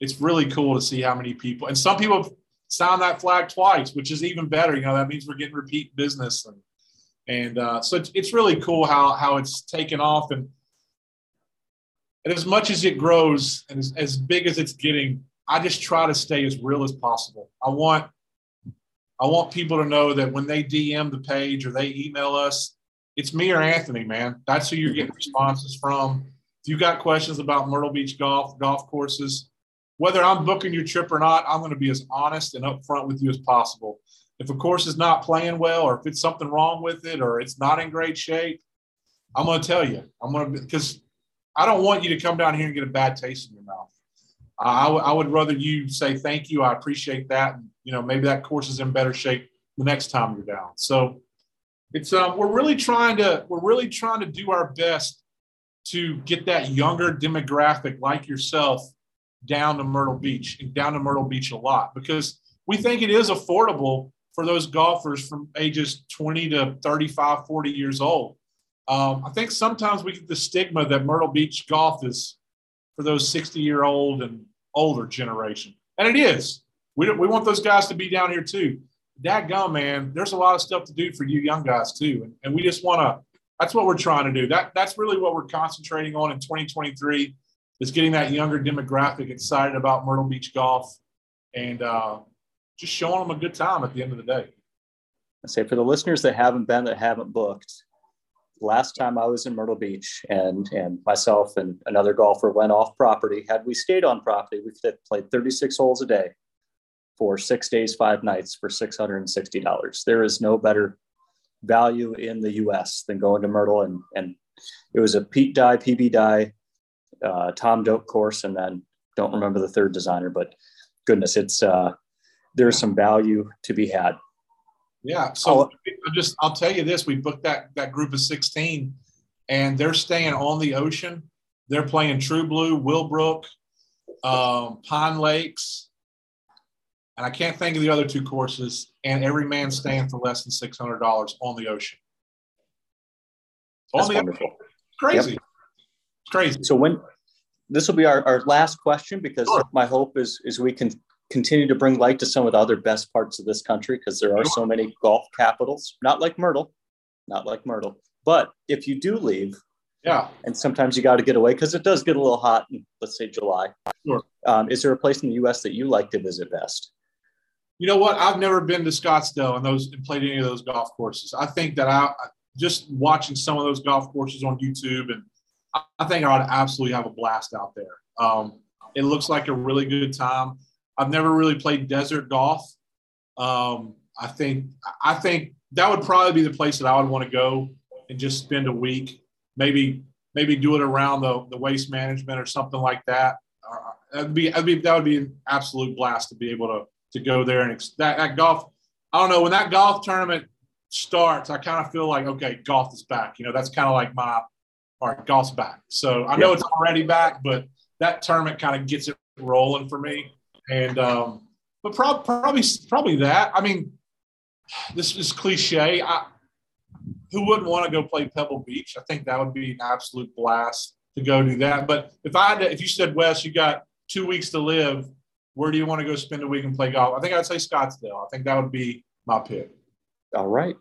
it's really cool to see how many people. And some people signed that flag twice, which is even better. You know that means we're getting repeat business, and and uh, so it's, it's really cool how how it's taken off. And and as much as it grows and as, as big as it's getting, I just try to stay as real as possible. I want I want people to know that when they DM the page or they email us, it's me or Anthony, man. That's who you're getting responses from. If you got questions about Myrtle Beach golf, golf courses, whether I'm booking your trip or not, I'm going to be as honest and upfront with you as possible. If a course is not playing well, or if it's something wrong with it, or it's not in great shape, I'm going to tell you. I'm going to because I don't want you to come down here and get a bad taste in your mouth. I, I would- would rather you say thank you. I appreciate that. And, you know, maybe that course is in better shape the next time you're down. So it's um, we're really trying to we're really trying to do our best to get that younger demographic like yourself down to Myrtle Beach and down to Myrtle Beach a lot because we think it is affordable for those golfers from ages 20 to 35, 40 years old. Um, I think sometimes we get the stigma that Myrtle Beach golf is for those 60 year old and older generation. And it is. We, we want those guys to be down here too. That gum, man, there's a lot of stuff to do for you young guys too. And, and we just want to, that's what we're trying to do. That That's really what we're concentrating on in 2023 is getting that younger demographic excited about Myrtle Beach golf and uh, just showing them a good time at the end of the day. I say for the listeners that haven't been, that haven't booked, last time I was in Myrtle Beach and and myself and another golfer went off property. Had we stayed on property, we could have played 36 holes a day for six days, five nights for $660. There is no better value in the US than going to Myrtle and and it was a Pete Dye, PB Dye, uh, Tom Doak course, and then don't remember the third designer, but goodness, it's uh, there's some value to be had. Yeah. So Oh. I just I'll tell you this: we booked that that group of sixteen, and they're staying on the ocean. They're playing True Blue, Willbrook, um, Pine Lakes, and I can't think of the other two courses. And every man staying for less than six hundred dollars on the ocean. That's the- wonderful. Crazy. It's crazy. So when this will be our, our last question because Sure. my hope is is we can continue to bring light to some of the other best parts of this country because there are so many golf capitals, not like Myrtle, not like Myrtle. But if you do leave, Yeah. and sometimes you got to get away because it does get a little hot in let's say July. Sure. Um, is there a place in the US that you like to visit best? You know what? I've never been to Scottsdale and those and played any of those golf courses. I think that I just watching some of those golf courses on YouTube and I- think I would absolutely have a blast out there. Um, it looks like a really good time. I've never really played desert golf. Um, I think I think that would probably be the place that I would want to go and just spend a week. Maybe maybe do it around the, the waste management or something like that. Uh, that'd be, that'd be that would be an absolute blast to be able to to go there and ex- that, that golf. I don't know when that golf tournament starts. I kind of feel like okay, golf is back. You know, that's kind of like my all right, golf's back. So I know it's already back, but that tournament kind of gets it rolling for me. And um, but prob- probably probably that. I mean, this is cliche. I, who wouldn't want to go play Pebble Beach? I think that would be an absolute blast to go do that. But if I had to, if you said Wes, you got two weeks to live, where do you want to go spend a week and play golf? I think I'd say Scottsdale. I think that would be my pick. All right.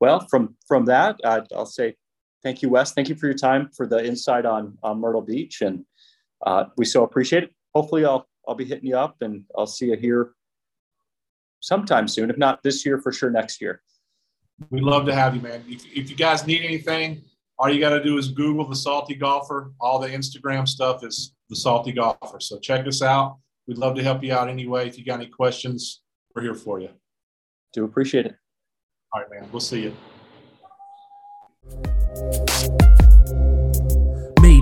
Well, from from that, I'll say thank you, Wes. Thank you for your time for the insight on, on Myrtle Beach, and uh, we so appreciate it. Hopefully, I'll I'll be hitting you up, and I'll see you here sometime soon. If not this year, for sure next year. We'd love to have you, man. If, if you guys need anything, all you got to do is Google the Salty Golfer. All the Instagram stuff is the Salty Golfer. So check us out. We'd love to help you out anyway. If you got any questions, we're here for you. Do appreciate it. All right, man. We'll see you.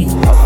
Hey.